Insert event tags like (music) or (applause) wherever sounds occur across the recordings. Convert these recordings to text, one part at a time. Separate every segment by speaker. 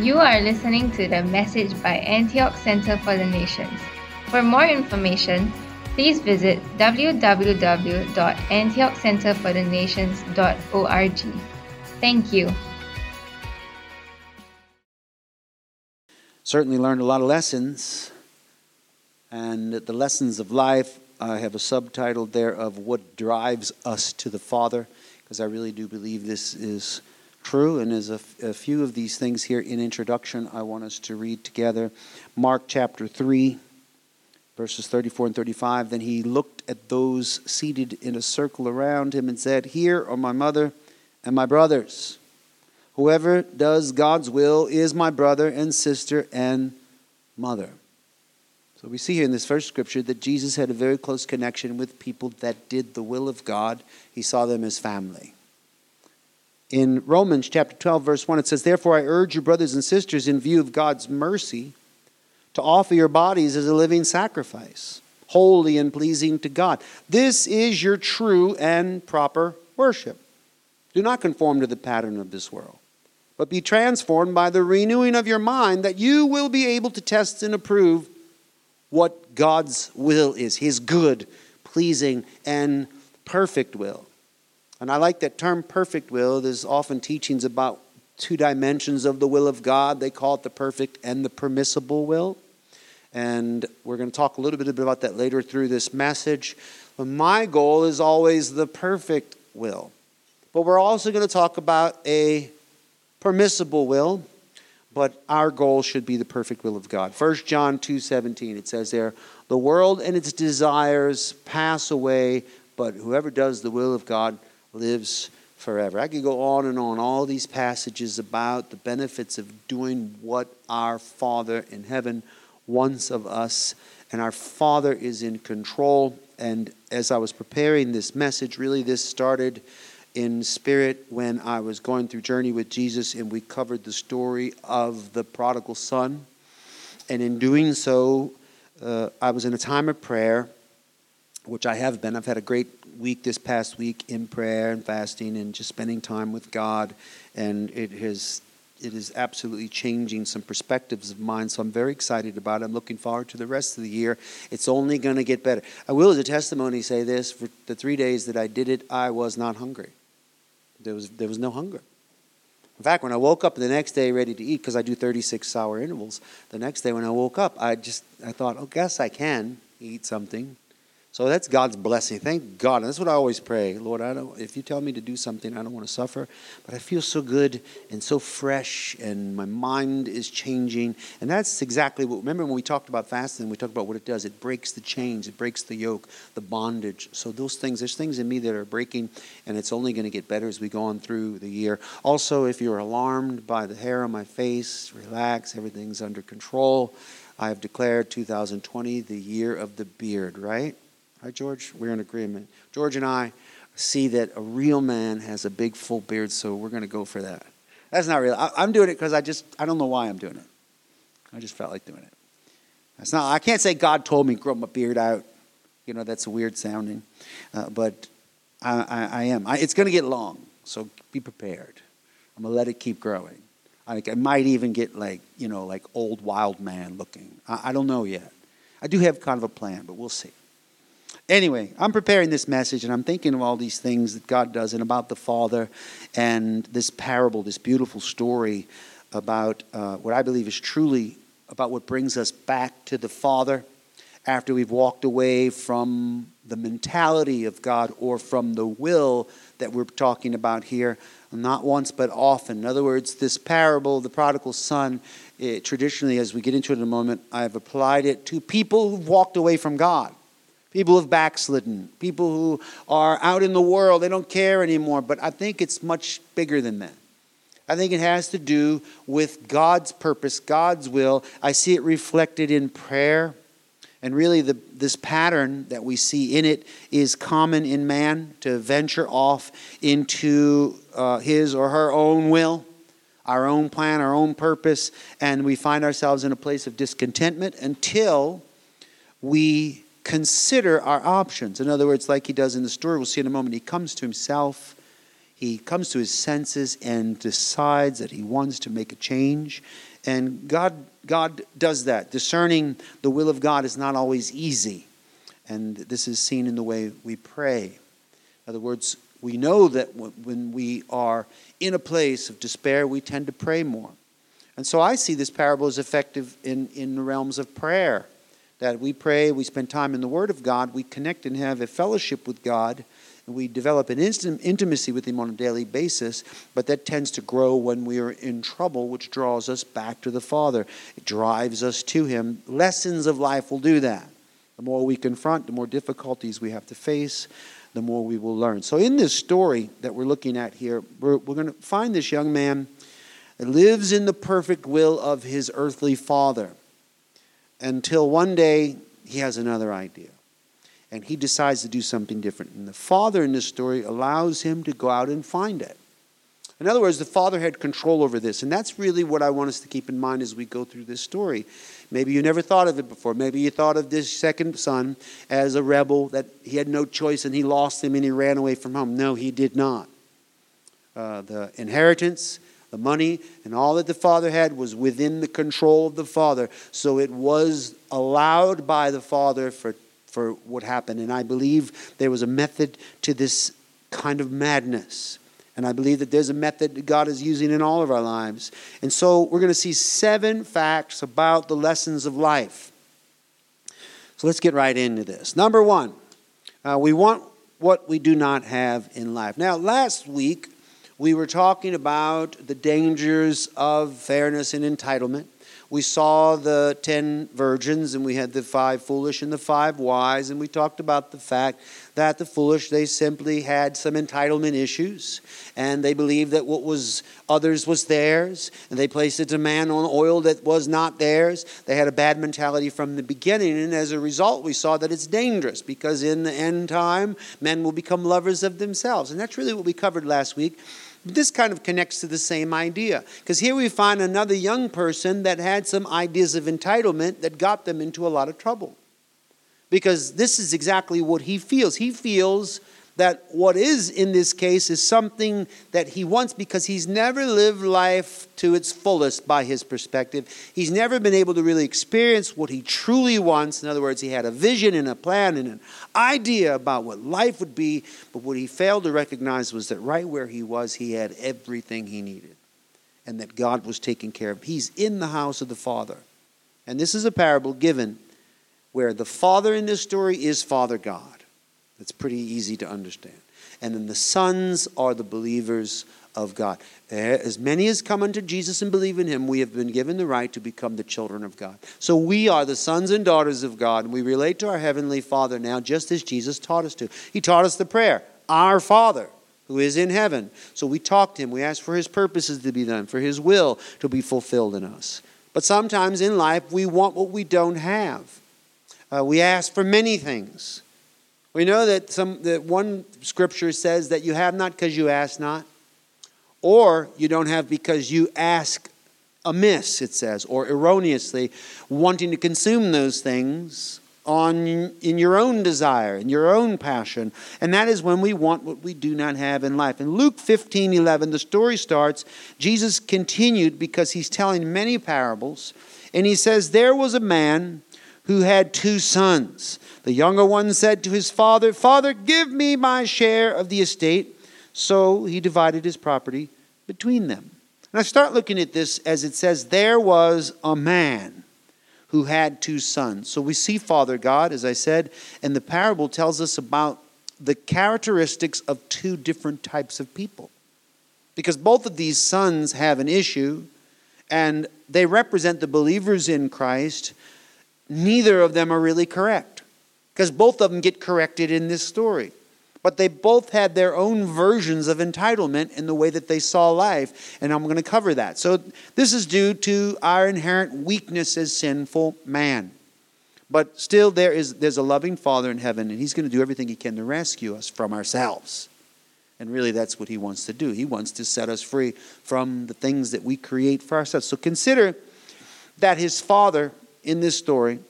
Speaker 1: You are listening to the message by Antioch Center for the Nations. For more information, please visit www.antiochcenterforthenations.org. Thank you.
Speaker 2: Certainly learned a lot of lessons, and the lessons of life. I have a subtitle there of what drives us to the Father, because I really do believe this is true. And there's a, a few of these things here in introduction I want us to read together. Mark chapter 3 verses 34 and 35. Then he looked at those seated in a circle around him and said, Here are my mother and my brothers. Whoever does God's will is my brother and sister and mother. So we see here in this first scripture that Jesus had a very close connection with people that did the will of God. He saw them as family. In Romans chapter 12, verse 1, it says, Therefore I urge you, brothers and sisters, in view of God's mercy, to offer your bodies as a living sacrifice, holy and pleasing to God. This is your true and proper worship. Do not conform to the pattern of this world, but be transformed by the renewing of your mind, that you will be able to test and approve what God's will is, His good, pleasing, and perfect will. And I like that term perfect will. There's often teachings about two dimensions of the will of God. They call it the perfect and the permissible will. And we're going to talk a little bit about that later through this message. But my goal is always the perfect will. But we're also going to talk about a permissible will, but our goal should be the perfect will of God. 1 John 2:17 it says there, "The world and its desires pass away, but whoever does the will of God lives forever. I could go on and on, all these passages about the benefits of doing what our Father in heaven wants of us. And our Father is in control. And as I was preparing this message, really this started in spirit when I was going through Journey with Jesus and we covered the story of the prodigal son. And in doing so, uh, I was in a time of prayer, which I have been. I've had a great week this past week in prayer and fasting and just spending time with God, and it has it is absolutely changing some perspectives of mine. So I'm very excited about it. I'm looking forward to the rest of the year. It's only going to get better. I will, as a testimony, say this: for the three days that I did it, I was not hungry. There was there was no hunger. In fact, when I woke up the next day ready to eat, because I do 36 hour intervals, the next day when I woke up, I just I thought, oh, guess I can eat something. So that's God's blessing. Thank God. And that's what I always pray. Lord, I don't if you tell me to do something, I don't want to suffer, but I feel so good and so fresh and my mind is changing. And that's exactly what remember when we talked about fasting, we talked about what it does. It breaks the chains, it breaks the yoke, the bondage. So those things, there's things in me that are breaking and it's only going to get better as we go on through the year. Also, if you're alarmed by the hair on my face, relax, everything's under control. I have declared 2020 the year of the beard, right? Right, George? We're in agreement. George and I see that a real man has a big full beard, so we're going to go for that. That's not real. I, am doing it because I just, I don't know why I'm doing it. I just felt like doing it. That's not, I can't say God told me grow my beard out. You know, that's a weird sounding. Uh, but I, I, I am. I, it's going to get long, so be prepared. I'm going to let it keep growing. I, I might even get like, you know, like old wild man looking. I, I don't know yet. I do have kind of a plan, but we'll see. Anyway, I'm preparing this message and I'm thinking of all these things that God does and about the Father and this parable, this beautiful story about uh, what I believe is truly about what brings us back to the Father after we've walked away from the mentality of God or from the will that we're talking about here, not once but often. In other words, this parable, the prodigal son, it, traditionally, as we get into it in a moment, I've applied it to people who've walked away from God. People who've backslidden, people who are out in the world, they don't care anymore. But I think it's much bigger than that. I think it has to do with God's purpose, God's will. I see it reflected in prayer. And really, the, this pattern that we see in it is common in man to venture off into uh, his or her own will, our own plan, our own purpose, and we find ourselves in a place of discontentment until we consider our options. In other words, like he does in the story, we'll see in a moment, he comes to himself, he comes to his senses and decides that he wants to make a change. And God, God does that. Discerning the will of God is not always easy. And this is seen in the way we pray. In other words, we know that when we are in a place of despair, we tend to pray more. And so I see this parable as effective in, in the realms of prayer. That we pray, we spend time in the Word of God, we connect and have a fellowship with God, and we develop an instant intimacy with Him on a daily basis, but that tends to grow when we are in trouble, which draws us back to the Father. It drives us to Him. Lessons of life will do that. The more we confront, the more difficulties we have to face, the more we will learn. So, in this story that we're looking at here, we're, we're going to find this young man that lives in the perfect will of his earthly father until one day he has another idea. And he decides to do something different. And the father in this story allows him to go out and find it. In other words, the father had control over this. And that's really what I want us to keep in mind as we go through this story. Maybe you never thought of it before. Maybe you thought of this second son as a rebel, that he had no choice and he lost him and he ran away from home. No, he did not. Uh, the inheritance, the money, and all that the father had was within the control of the father. So it was allowed by the father for, for what happened. And I believe there was a method to this kind of madness. And I believe that there's a method that God is using in all of our lives. And so we're going to see seven facts about the lessons of life. So let's get right into this. Number one, uh, we want what we do not have in life. Now, last week, we were talking about the dangers of fairness and entitlement. We saw the ten virgins and we had the five foolish and the five wise and we talked about the fact that the foolish they simply had some entitlement issues and they believed that what was others was theirs and they placed a demand on oil that was not theirs. They had a bad mentality from the beginning and as a result we saw that it's dangerous because in the end time men will become lovers of themselves and that's really what we covered last week this kind of connects to the same idea. Because here we find another young person that had some ideas of entitlement that got them into a lot of trouble. Because this is exactly what he feels. He feels that what is in this case is something that he wants because he's never lived life to its fullest by his perspective. He's never been able to really experience what he truly wants. In other words, he had a vision and a plan and an idea about what life would be, but what he failed to recognize was that right where he was, he had everything he needed and that God was taking care of. He's in the house of the Father. And this is a parable given where the Father in this story is Father God. It's pretty easy to understand. And then the sons are the believers of God. As many as come unto Jesus and believe in him, we have been given the right to become the children of God. So we are the sons and daughters of God, and we relate to our Heavenly Father now just as Jesus taught us to. He taught us the prayer, Our Father who is in heaven. So we talk to him, we ask for his purposes to be done, for his will to be fulfilled in us. But sometimes in life, we want what we don't have. Uh, we ask for many things. We know that some that one scripture says that you have not because you ask not, or you don't have because you ask amiss, it says, or erroneously, wanting to consume those things on in your own desire, in your own passion. And that is when we want what we do not have in life. In Luke 15, 11, the story starts. Jesus continued because he's telling many parables. And he says, There was a man who had two sons. The younger one said to his father, Father, give me my share of the estate. So he divided his property between them. And I start looking at this as it says, There was a man who had two sons. So we see Father God, as I said, and the parable tells us about the characteristics of two different types of people. Because both of these sons have an issue, and they represent the believers in Christ. Neither of them are really correct because both of them get corrected in this story. But they both had their own versions of entitlement in the way that they saw life, and I'm going to cover that. So, this is due to our inherent weakness as sinful man. But still, there is, there's a loving Father in heaven, and He's going to do everything He can to rescue us from ourselves. And really, that's what He wants to do. He wants to set us free from the things that we create for ourselves. So, consider that His Father in this story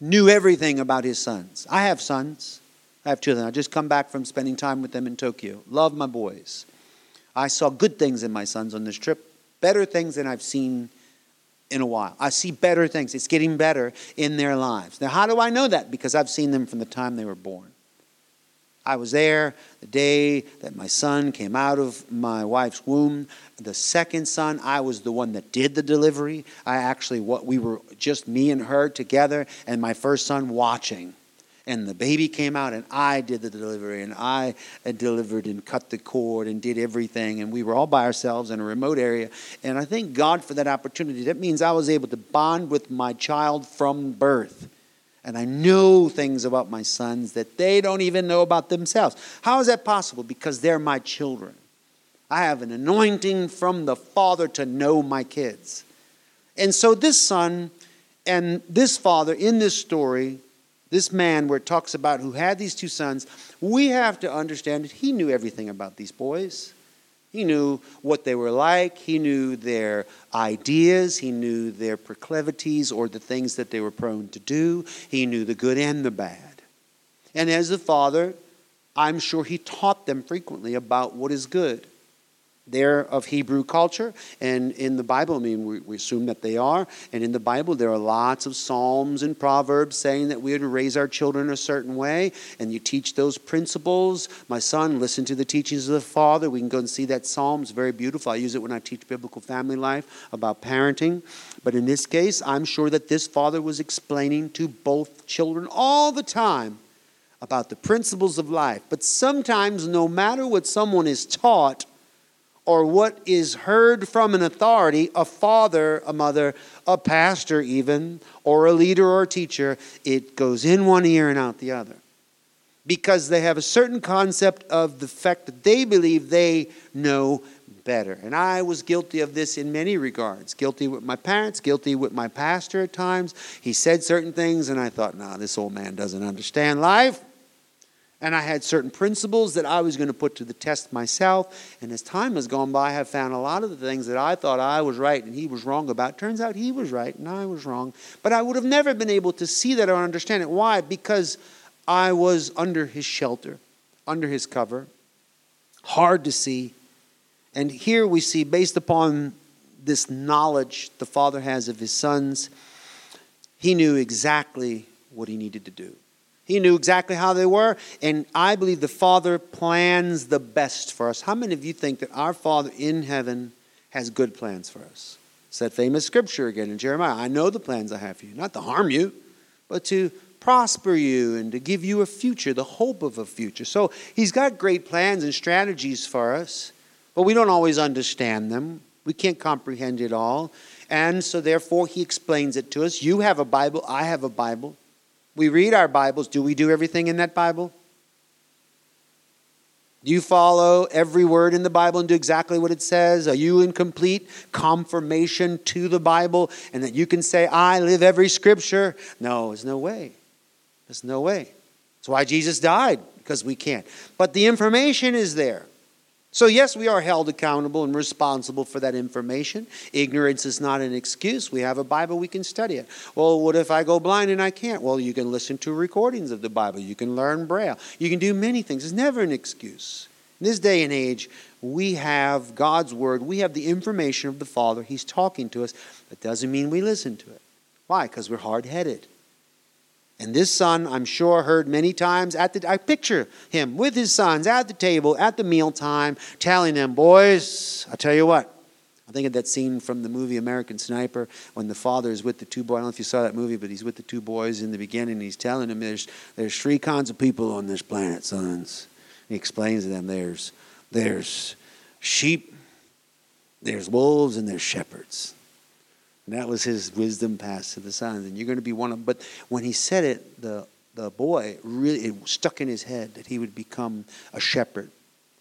Speaker 2: knew everything about his sons. I have sons. I have two of them. I just come back from spending time with them in Tokyo. Love my boys. I saw good things in my sons on this trip, better things than I've seen in a while. I see better things. It's getting better in their lives. Now, how do I know that? Because I've seen them from the time they were born. I was there the day that my son came out of my wife's womb. The second son, I was the one that did the delivery. I actually, what we were just me and her together, and my first son watching and the baby came out and I did the delivery and I uh, delivered and cut the cord and did everything and we were all by ourselves in a remote area and I thank God for that opportunity. That means I was able to bond with my child from birth. And I know things about my sons that they don't even know about themselves. How is that possible? Because they're my children. I have an anointing from the Father to know my kids. And so this son and this father in this story this man, where it talks about who had these two sons, we have to understand that he knew everything about these boys. He knew what they were like. He knew their ideas. He knew their proclivities or the things that they were prone to do. He knew the good and the bad. And as a father, I'm sure he taught them frequently about what is good they're of Hebrew culture, and in the Bible, I mean, we, we, assume that they are. And in the Bible, there are lots of Psalms and Proverbs saying that we are to raise our children a certain way, and you teach those principles. My son, listen to the teachings of the Father. We can go and see that Psalm. It's very beautiful. I use it when I teach biblical family life about parenting. But in this case, I'm sure that this father was explaining to both children all the time about the principles of life. But sometimes, no matter what someone is taught, or what is heard from an authority, a father, a mother, a pastor, even, or a leader or a teacher, it goes in one ear and out the other. Because they have a certain concept of the fact that they believe they know better. And I was guilty of this in many regards. Guilty with my parents, guilty with my pastor at times. He said certain things, and I thought, nah, this old man doesn't understand life. And I had certain principles that I was going to put to the test myself. And as time has gone by, I have found a lot of the things that I thought I was right and he was wrong about. Turns out he was right and I was wrong. But I would have never been able to see that or understand it. Why? Because I was under his shelter, under his cover, hard to see. And here we see, based upon this knowledge the father has of his sons, he knew exactly what he needed to do. He knew exactly how they were. And I believe the Father plans the best for us. How many of you think that our Father in heaven has good plans for us? It's that famous scripture again in Jeremiah. I know the plans I have for you, not to harm you, but to prosper you and to give you a future, the hope of a future. So he's got great plans and strategies for us, but we don't always understand them. We can't comprehend it all. And so therefore he explains it to us. You have a Bible, I have a Bible. We read our Bibles. Do we do everything in that Bible? Do you follow every word in the Bible and do exactly what it says? Are you in complete confirmation to the Bible and that you can say, I live every scripture? No, there's no way. There's no way. That's why Jesus died, because we can't. But the information is there. So, yes, we are held accountable and responsible for that information. Ignorance is not an excuse. We have a Bible, we can study it. Well, what if I go blind and I can't? Well, you can listen to recordings of the Bible, you can learn Braille, you can do many things. It's never an excuse. In this day and age, we have God's Word, we have the information of the Father. He's talking to us. That doesn't mean we listen to it. Why? Because we're hard headed. And this son, I'm sure, heard many times at the I picture him with his sons at the table at the mealtime, telling them, Boys, I'll tell you what. I think of that scene from the movie American Sniper when the father is with the two boys. I don't know if you saw that movie, but he's with the two boys in the beginning. And he's telling them there's there's three kinds of people on this planet, sons. He explains to them there's there's sheep, there's wolves, and there's shepherds. And that was his wisdom passed to the sons. And you're going to be one of them. But when he said it, the, the boy really it stuck in his head that he would become a shepherd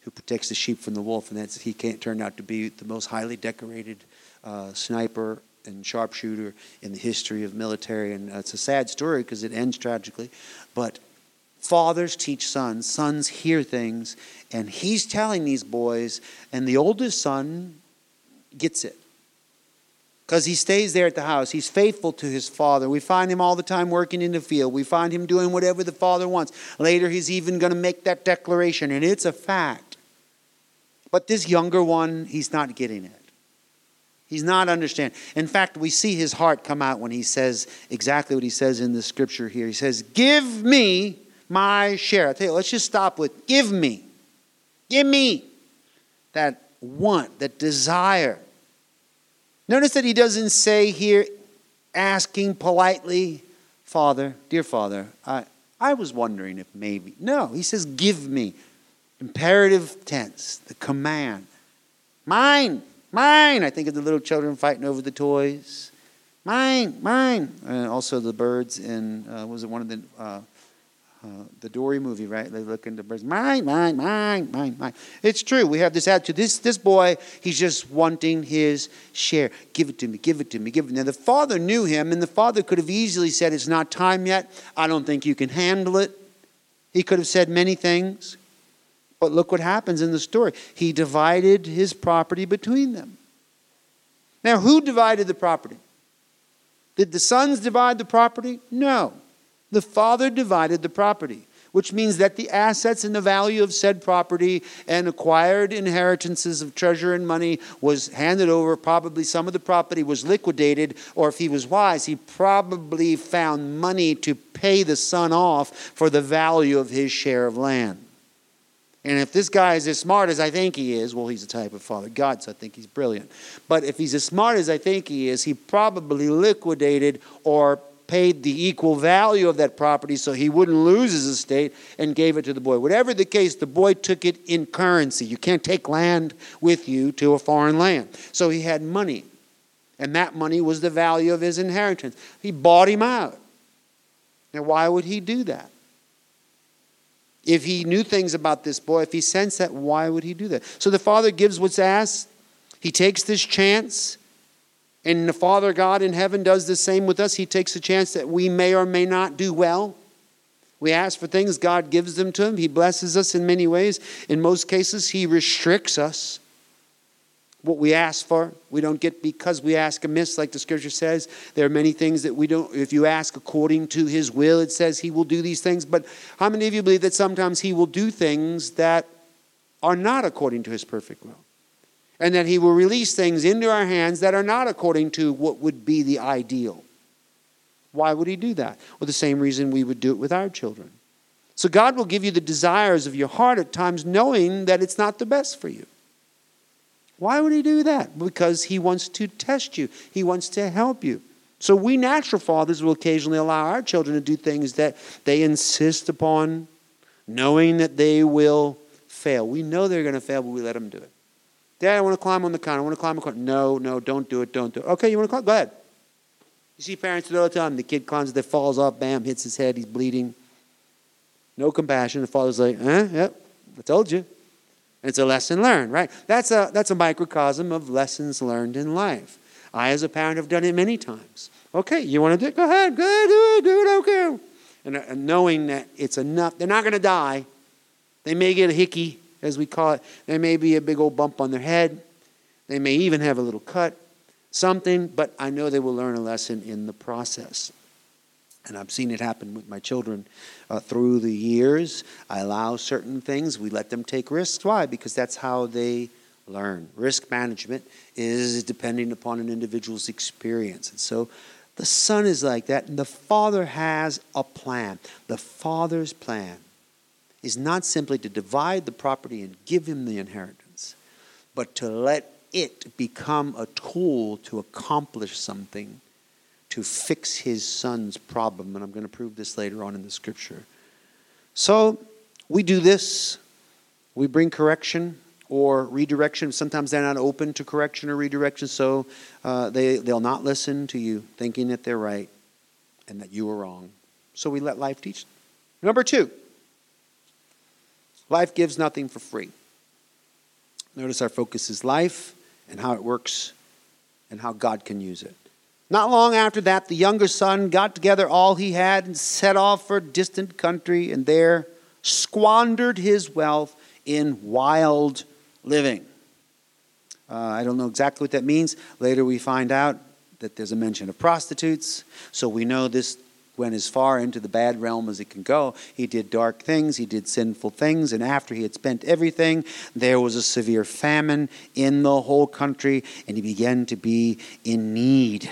Speaker 2: who protects the sheep from the wolf. And that's, he turned out to be the most highly decorated uh, sniper and sharpshooter in the history of military. And uh, it's a sad story because it ends tragically. But fathers teach sons, sons hear things, and he's telling these boys, and the oldest son gets it. Because he stays there at the house. He's faithful to his father. We find him all the time working in the field. We find him doing whatever the father wants. Later, he's even going to make that declaration, and it's a fact. But this younger one, he's not getting it. He's not understanding. In fact, we see his heart come out when he says exactly what he says in the scripture here. He says, Give me my share. I tell you, let's just stop with give me. Give me that want, that desire Notice that he doesn't say here, asking politely, Father, dear Father, I, I was wondering if maybe. No, he says, Give me. Imperative tense, the command. Mine, mine. I think of the little children fighting over the toys. Mine, mine. And also the birds in, uh, was it one of the uh, uh, the Dory movie, right? They look into birds, mine, mine, mine, mine, mine. It's true. We have this attitude. This this boy, he's just wanting his share. Give it to me, give it to me, give it. Now the father knew him, and the father could have easily said, "It's not time yet. I don't think you can handle it." He could have said many things, but look what happens in the story. He divided his property between them. Now, who divided the property? Did the sons divide the property? No. The father divided the property, which means that the assets and the value of said property and acquired inheritances of treasure and money was handed over. Probably some of the property was liquidated, or if he was wise, he probably found money to pay the son off for the value of his share of land. And if this guy is as smart as I think he is, well, he's a type of father God, so I think he's brilliant. But if he's as smart as I think he is, he probably liquidated or paid the equal value of that property so he wouldn't lose his estate and gave it to the boy. Whatever the case, the boy took it in currency. You can't take land with you to a foreign land. So he had money, and that money was the value of his inheritance. He bought him out. Now, why would he do that? If he knew things about this boy, if he sensed that, why would he do that? So the father gives what's asked. He takes this chance. And the Father God in heaven does the same with us. He takes a chance that we may or may not do well. We ask for things, God gives them to him. He blesses us in many ways. In most cases, He restricts us. What we ask for, we don't get because we ask amiss, like the scripture says. There are many things that we don't, if you ask according to His will, it says He will do these things. But how many of you believe that sometimes He will do things that are not according to His perfect will? And that He will release things into our hands that are not according to what would be the ideal. Why would He do that? Well, the same reason we would do it with our children. So God will give you the desires of your heart at times, knowing that it's not the best for you. Why would He do that? Because He wants to test you, He wants to help you. So we natural fathers will occasionally allow our children to do things that they insist upon, knowing that they will fail. We know they're going to fail, but we let them do it. Dad, I want to climb on the counter. I want to climb on the counter. No, no, don't do it. Don't do it. Okay, you want to climb? Go ahead. You see parents all the time. The kid climbs, that falls off, bam, hits his head, he's bleeding. No compassion. The father's like, eh, yep, I told you. And it's a lesson learned, right? That's a, that's a microcosm of lessons learned in life. I, as a parent, have done it many times. Okay, you want to do it? Go ahead. Go ahead, do it, do it, okay. Uh, and knowing that it's enough, they're not going to die. They may get a hickey, as we call it. There may be a big old bump on their head. They may even have a little cut, something, but I know they will learn a lesson in the process. And I've seen it happen with my children uh, through the years. I allow certain things, we let them take risks. Why? Because that's how they learn. Risk management is depending upon an individual's experience. And so the son is like that, and the father has a plan. The father's plan is not simply to divide the property and give him the inheritance, but to let it become a tool to accomplish something to fix his son's problem. And I'm going to prove this later on in the scripture. So we do this, we bring correction or redirection. Sometimes they're not open to correction or redirection, so uh, they, they'll not listen to you, thinking that they're right and that you are wrong. So we let life teach. Number two, Life gives nothing for free. Notice our focus is life and how it works and how God can use it. Not long after that, the younger son got together all he had and set off for a distant country and there squandered his wealth in wild living. Uh, I don't know exactly what that means. Later we find out that there's a mention of prostitutes. So we know this went as far into the bad realm as it can go. He did dark things, he did sinful things, and after he had spent everything, there was a severe famine in the whole country, and he began to be in need.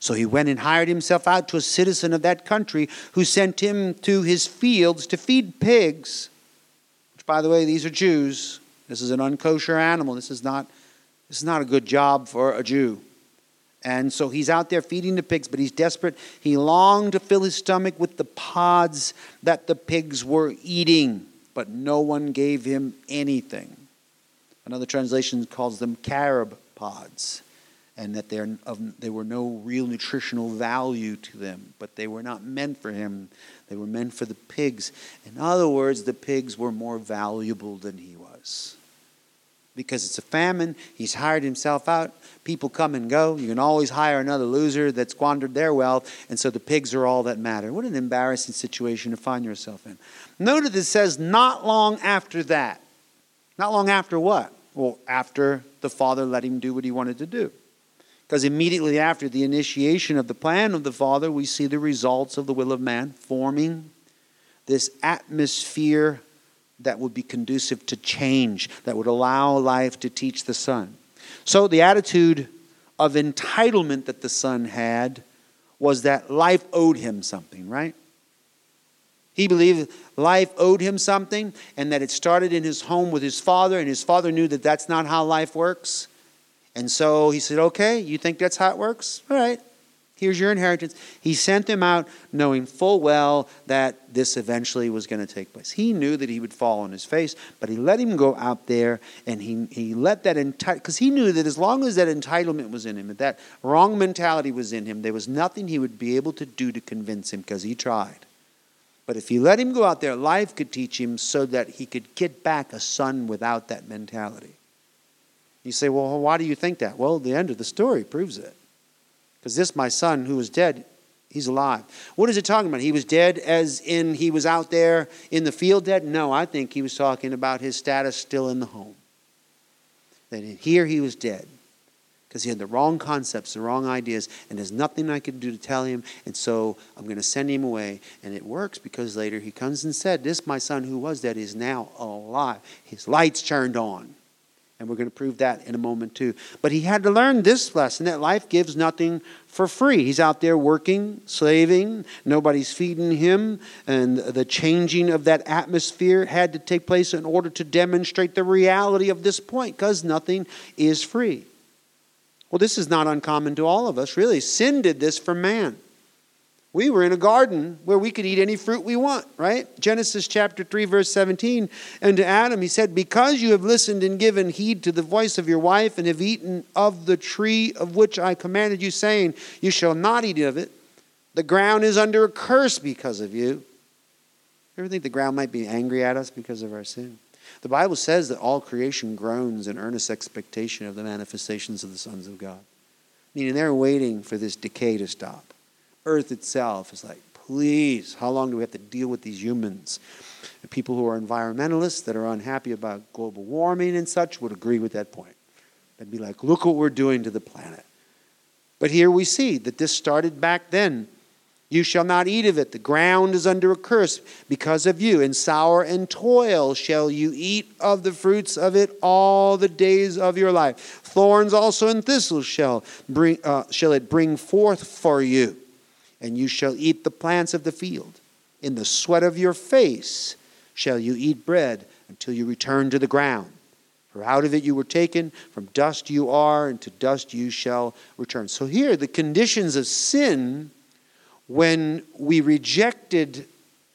Speaker 2: So he went and hired himself out to a citizen of that country who sent him to his fields to feed pigs, which, by the way, these are Jews. This is an unkosher animal. This is not, this is not a good job for a Jew. And so he's out there feeding the pigs, but he's desperate. He longed to fill his stomach with the pods that the pigs were eating, but no one gave him anything. Another translation calls them carob pods, and that they're of, they were no real nutritional value to them, but they were not meant for him. They were meant for the pigs. In other words, the pigs were more valuable than he was. Because it's a famine, he's hired himself out people come and go. You can always hire another loser that squandered their wealth, and so the pigs are all that matter. What an embarrassing situation to find yourself in. Notice it says, not long after that. Not long after what? Well, after the father let him do what he wanted to do. Because immediately after the initiation of the plan of the Father, we see the results of the will of man forming this atmosphere that would be conducive to change, that would allow life to teach the Son. So the attitude of entitlement that the son had was that life owed him something, right? He believed life owed him something and that it started in his home with his father, and his father knew that that's not how life works. And so he said, Okay, you think that's how it works? All right, Here's your inheritance. He sent them out knowing full well that this eventually was going to take place. He knew that he would fall on his face, but he let him go out there and he, he let that entitlement, because he knew that as long as that entitlement was in him, that that wrong mentality was in him, there was nothing he would be able to do to convince him because he tried. But if he let him go out there, life could teach him so that he could get back a son without that mentality. You say, well, why do you think that? Well, the end of the story proves it. Because this, my son who was dead, he's alive. What is it talking about? He was dead as in he was out there in the field dead? No, I think he was talking about his status still in the home. That here he was dead because he had the wrong concepts, the wrong ideas, and there's nothing I could do to tell him, and so I'm going to send him away. And it works because later he comes and said, This, my son who was dead, is now alive. His lights turned on. And we're going to prove that in a moment too. But he had to learn this lesson that life gives nothing for free. He's out there working, slaving, nobody's feeding him, and the changing of that atmosphere had to take place in order to demonstrate the reality of this point, because nothing is free. Well, this is not uncommon to all of us, really. Sin did this for man. We were in a garden where we could eat any fruit we want, right? Genesis chapter 3, verse 17. And to Adam, he said, Because you have listened and given heed to the voice of your wife, and have eaten of the tree of which I commanded you, saying, You shall not eat of it, the ground is under a curse because of you. You ever think the ground might be angry at us because of our sin? The Bible says that all creation groans in earnest expectation of the manifestations of the sons of God. Meaning they're waiting for this decay to stop earth itself is like, please, how long do we have to deal with these humans? The people who are environmentalists that are unhappy about global warming and such would agree with that point. They'd be like, look what we're doing to the planet. But here we see that this started back then. You shall not eat of it. The ground is under a curse because of you. In sour and toil shall you eat of the fruits of it all the days of your life. Thorns also and thistles shall, bring, uh, shall it bring forth for you and you shall eat the plants of the field. In the sweat of your face shall you eat bread until you return to the ground. For out of it you were taken, from dust you are, and to dust you shall return. So here, the conditions of sin, when we rejected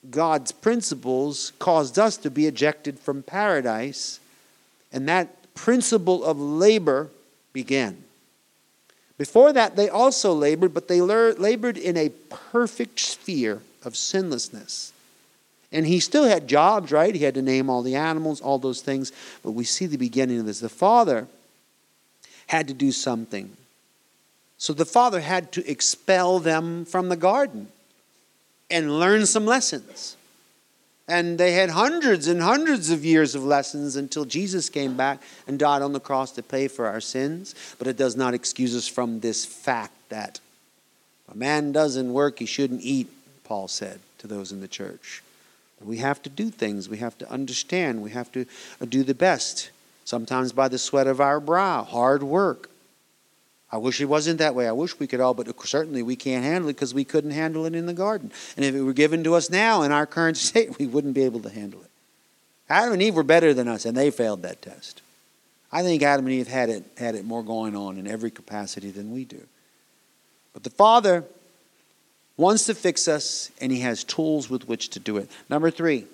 Speaker 2: God's principles, caused us to be ejected from paradise, and that principle of labor began. Before that, they also labored, but they labored in a perfect sphere of sinlessness. And he still had jobs, right? He had to name all the animals, all those things. But we see the beginning of this. The father had to do something. So the father had to expel them from the garden and learn some lessons. And they had hundreds and hundreds of years of lessons until Jesus came back and died on the cross to pay for our sins. But it does not excuse us from this fact that a man doesn't work, he shouldn't eat, Paul said to those in the church. We have to do things, we have to understand, we have to do the best, sometimes by the sweat of our brow, hard work. I wish it wasn't that way. I wish we could all, but certainly we can't handle it because we couldn't handle it in the garden. And if it were given to us now in our current (laughs) state, we wouldn't be able to handle it. Adam and Eve were better than us, and they failed that test. I think Adam and Eve had it, had it more going on in every capacity than we do. But the Father wants to fix us, and He has tools with which to do it. Number three,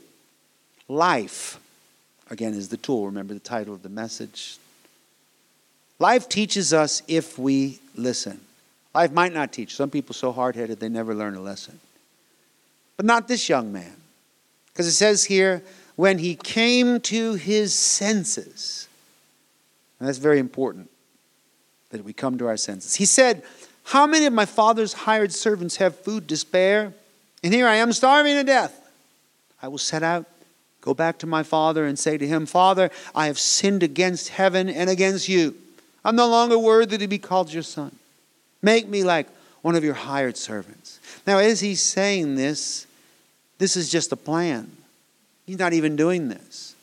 Speaker 2: life, again, is the tool. Remember the title of the message Life teaches us if we listen. Life might not teach. Some people so hard headed they never learn a lesson. But not this young man. Because it says here, when he came to his senses. And that's very important that we come to our senses. He said, How many of my father's hired servants have food to spare? And here I am starving to death. I will set out, go back to my father, and say to him, Father, I have sinned against heaven and against you. I'm no longer worthy to be called your son. Make me like one of your hired servants. Now, as he's saying this, this is just a plan. He's not even doing this.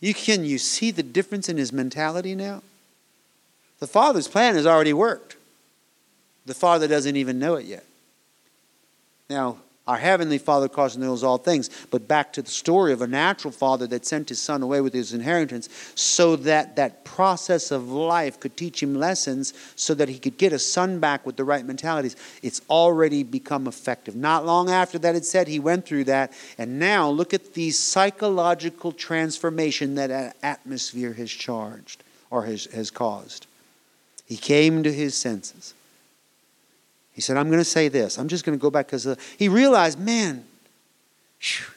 Speaker 2: You can you see the difference in his mentality now? The father's plan has already worked. The father doesn't even know it yet. Now, our Heavenly Father, course, knows all things. But back to the story of a natural father that sent his son away with his inheritance so that that process of life could teach him lessons so that he could get a son back with the right mentalities. It's already become effective. Not long after that, it said he went through that. And now look at the psychological transformation that an atmosphere has charged or has, has caused. He came to his senses. He said, I'm going to say this. I'm just going to go back because uh, he realized, man,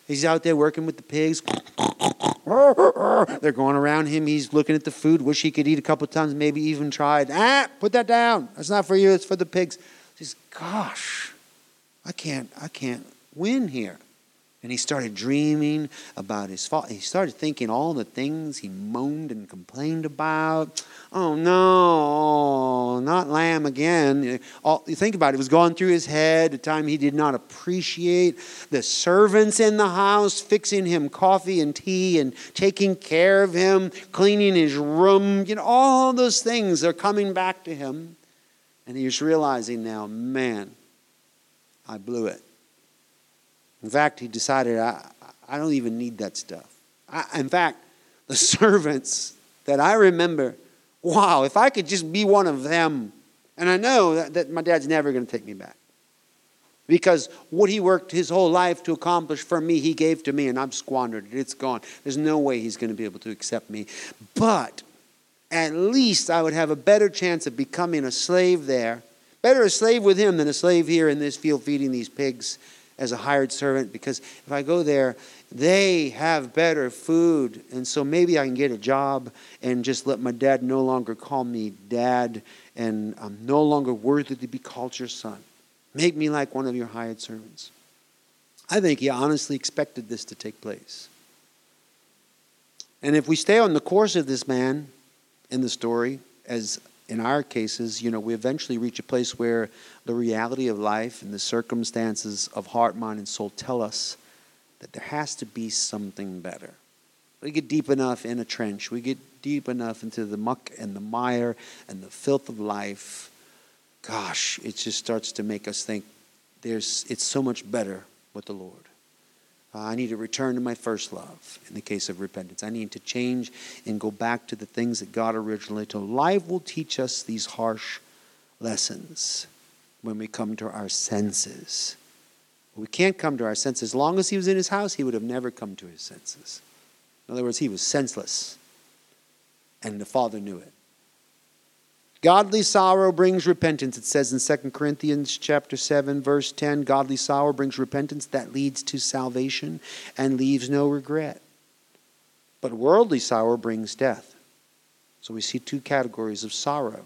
Speaker 2: he's out there working with the pigs. (laughs) They're going around him. He's looking at the food. Wish he could eat a couple times, maybe even tried. Ah, put that down. That's not for you. It's for the pigs. He says, gosh, I can't, I can't win here. And he started dreaming about his fault. He started thinking all the things he moaned and complained about. Oh no, not lamb again. All, you think about it, it was going through his head, a time he did not appreciate. The servants in the house fixing him coffee and tea and taking care of him, cleaning his room. You know, all those things are coming back to him. And he's realizing now, man, I blew it. In fact, he decided, I, I don't even need that stuff. I, in fact, the (laughs) servants that I remember, wow, if I could just be one of them, and I know that, that my dad's never going to take me back. Because what he worked his whole life to accomplish for me, he gave to me, and I've squandered it. It's gone. There's no way he's going to be able to accept me. But at least I would have a better chance of becoming a slave there. Better a slave with him than a slave here in this field feeding these pigs as a hired servant because if I go there, they have better food. And so maybe I can get a job and just let my dad no longer call me dad and I'm no longer worthy to be called your son. Make me like one of your hired servants. I think he honestly expected this to take place. And if we stay on the course of this man in the story, as in our cases, you know, we eventually reach a place where the reality of life and the circumstances of heart, mind, and soul tell us that there has to be something better. We get deep enough in a trench, we get deep enough into the muck and the mire and the filth of life. Gosh, it just starts to make us think there's, it's so much better with the Lord. Uh, I need to return to my first love in the case of repentance. I need to change and go back to the things that God originally told. Life will teach us these harsh lessons when we come to our senses. We can't come to our senses. As long as he was in his house, he would have never come to his senses. In other words, he was senseless. And the Father knew it. Godly sorrow brings repentance. It says in 2 Corinthians chapter 7 verse 10, godly sorrow brings repentance that leads to salvation and leaves no regret. But worldly sorrow brings death. So we see two categories of sorrow.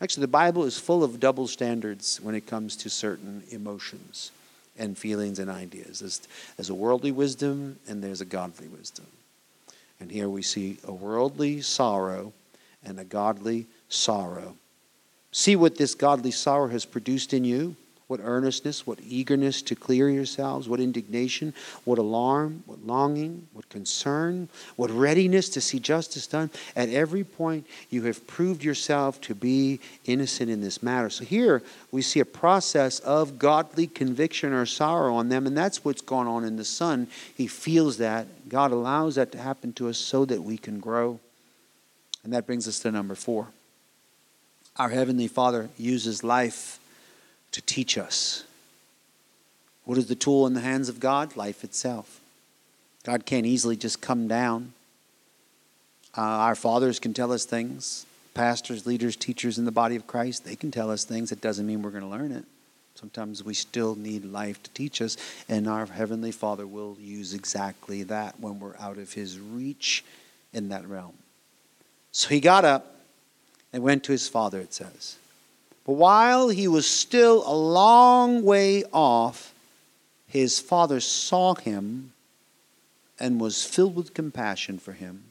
Speaker 2: Actually, the Bible is full of double standards when it comes to certain emotions. and feelings and ideas. There's, there's a worldly wisdom and there's a godly wisdom. And here we see a worldly sorrow and a godly sorrow. See what this godly sorrow has produced in you what earnestness, what eagerness to clear yourselves, what indignation, what alarm, what longing, what concern, what readiness to see justice done. At every point, you have proved yourself to be innocent in this matter. So here we see a process of godly conviction or sorrow on them, and that's what's going on in the Son. He feels that. God allows that to happen to us so that we can grow. And that brings us to number four. Our Heavenly Father uses life to teach us. What is the tool in the hands of God? Life itself. God can't easily just come down. Uh, our fathers can tell us things. Pastors, leaders, teachers in the body of Christ, they can tell us things. It doesn't mean we're going to learn it. Sometimes we still need life to teach us, and our Heavenly Father will use exactly that when we're out of His reach in that realm. So he got up and went to his father, it says. But while he was still a long way off, his father saw him and was filled with compassion for him.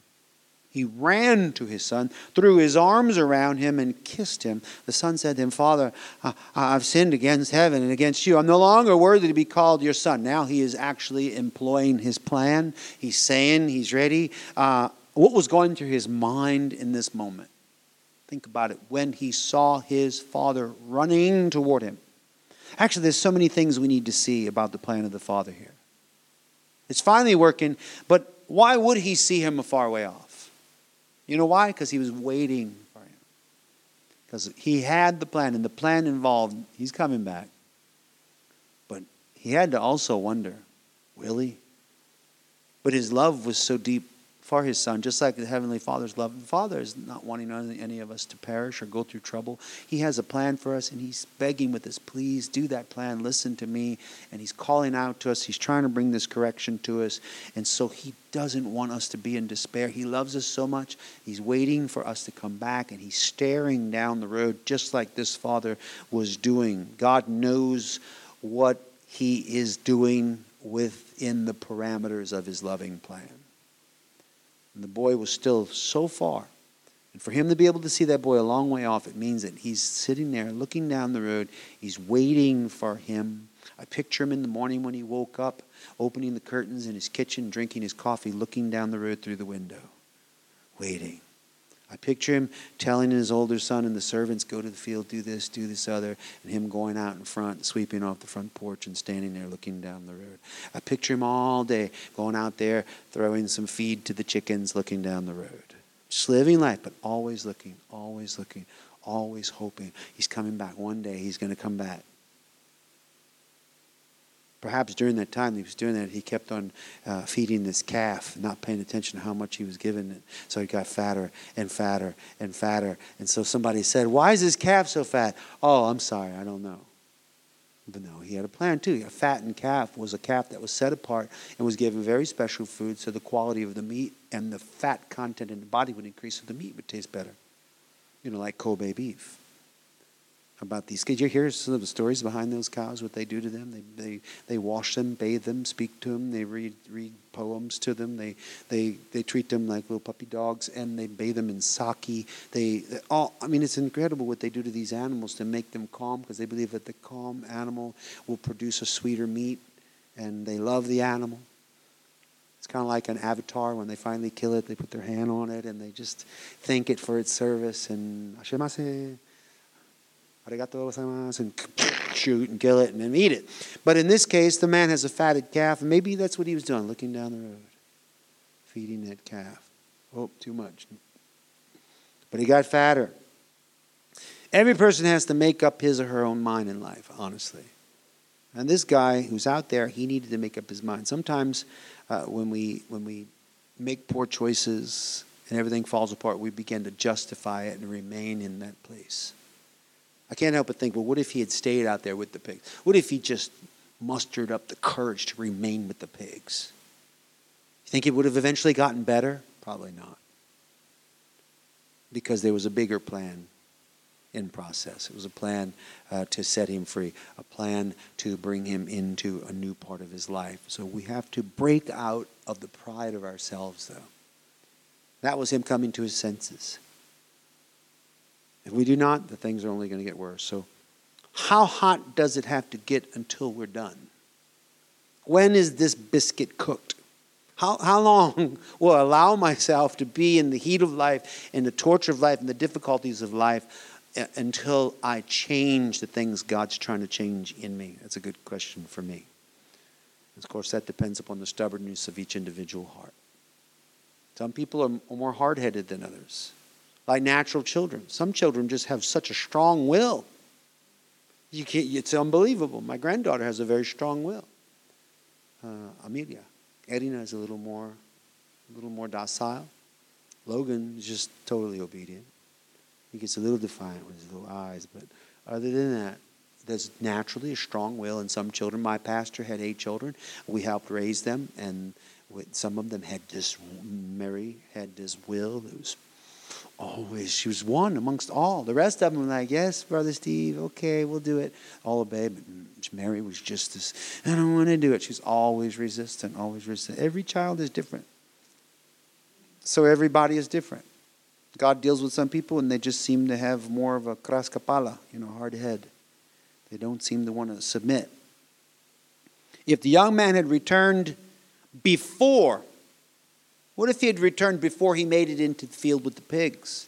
Speaker 2: He ran to his son, threw his arms around him, and kissed him. The son said to him, Father, I've sinned against heaven and against you. I'm no longer worthy to be called your son. Now he is actually employing his plan. He's saying he's ready. Uh, what was going through his mind in this moment? Think about it. When he saw his father running toward him. Actually, there's so many things we need to see about the plan of the Father here. It's finally working, but why would he see him a far way off? You know why? Because he was waiting for him. Because he had the plan, and the plan involved he's coming back. But he had to also wonder will he? But his love was so deep for his son, just like the Heavenly Father's love. The Father is not wanting any of us to perish or go through trouble. He has a plan for us, and he's begging with us, please do that plan, listen to me. And he's calling out to us, he's trying to bring this correction to us. And so he doesn't want us to be in despair. He loves us so much, he's waiting for us to come back, and he's staring down the road just like this Father was doing. God knows what he is doing within the parameters of his loving plan. And the boy was still so far. And for him to be able to see that boy a long way off, it means that he's sitting there looking down the road. He's waiting for him. I picture him in the morning when he woke up, opening the curtains in his kitchen, drinking his coffee, looking down the road through the window, waiting. I picture him telling his older son and the servants, go to the field, do this, do this other, and him going out in front, sweeping off the front porch and standing there looking down the road. I picture him all day going out there, throwing some feed to the chickens, looking down the road. Just living life, but always looking, always looking, always hoping. He's coming back. One day he's going to come back. Perhaps during that time he was doing that, he kept on uh, feeding this calf, not paying attention to how much he was giving it. So he got fatter and fatter and fatter. And so somebody said, Why is this calf so fat? Oh, I'm sorry, I don't know. But no, he had a plan too. A fattened calf was a calf that was set apart and was given very special food so the quality of the meat and the fat content in the body would increase so the meat would taste better. You know, like Kobe beef about these kids. You hear some of the stories behind those cows, what they do to them. They, they, they wash them, bathe them, speak to them. They read, read poems to them. They, they, they treat them like little puppy dogs, and they bathe them in sake. They, they all, I mean, it's incredible what they do to these animals to make them calm because they believe that the calm animal will produce a sweeter meat, and they love the animal. It's kind of like an avatar when they finally kill it, they put their hand on it and they just thank it for its service and and shoot and kill it and then eat it. But in this case, the man has a fatted calf, and maybe that's what he was doing, looking down the road, feeding that calf. Oh, too much. But he got fatter. Every person has to make up his or her own mind in life, honestly. And this guy who's out there, he needed to make up his mind. Sometimes uh, when we when we make poor choices and everything falls apart, we begin to justify it and remain in that place. I can't help but think, well, what if he had stayed out there with the pigs? What if he just mustered up the courage to remain with the pigs? You think it would have eventually gotten better? Probably not. Because there was a bigger plan in process. It was a plan uh, to set him free, a plan to bring him into a new part of his life. So we have to break out of the pride of ourselves, though. That was him coming to his senses. If we do not, the things are only going to get worse. So, how hot does it have to get until we're done? When is this biscuit cooked? How, how long (laughs) will I allow myself to be in the heat of life, in the torture of life, in the difficulties of life uh, until I change the things God's trying to change in me? That's a good question for me. Of course, that depends upon the stubbornness of each individual heart. Some people are more hard headed than others, like natural children. Some children just have such a strong will. You can't, it's unbelievable. My granddaughter has a very strong will. Uh, Amelia. Edina is a little more, a little more docile. Logan is just totally obedient. He gets a little defiant with his little eyes, but other than that, there's naturally a strong will in some children. My pastor had eight children. We helped raise them, and some of them had this. Mary had this will that was always she was one amongst all. The rest of them were like, "Yes, brother Steve, okay, we'll do it." All obey, but mm, Mary was just this. I don't want to do it. She's always resistant, always resistant. Every child is different, so everybody is different. God deals with some people, and they just seem to have more of a kraskapala, you know, hard head. They don't seem to want to submit. If the young man had returned before what if he had returned before he made it into the field with the pigs?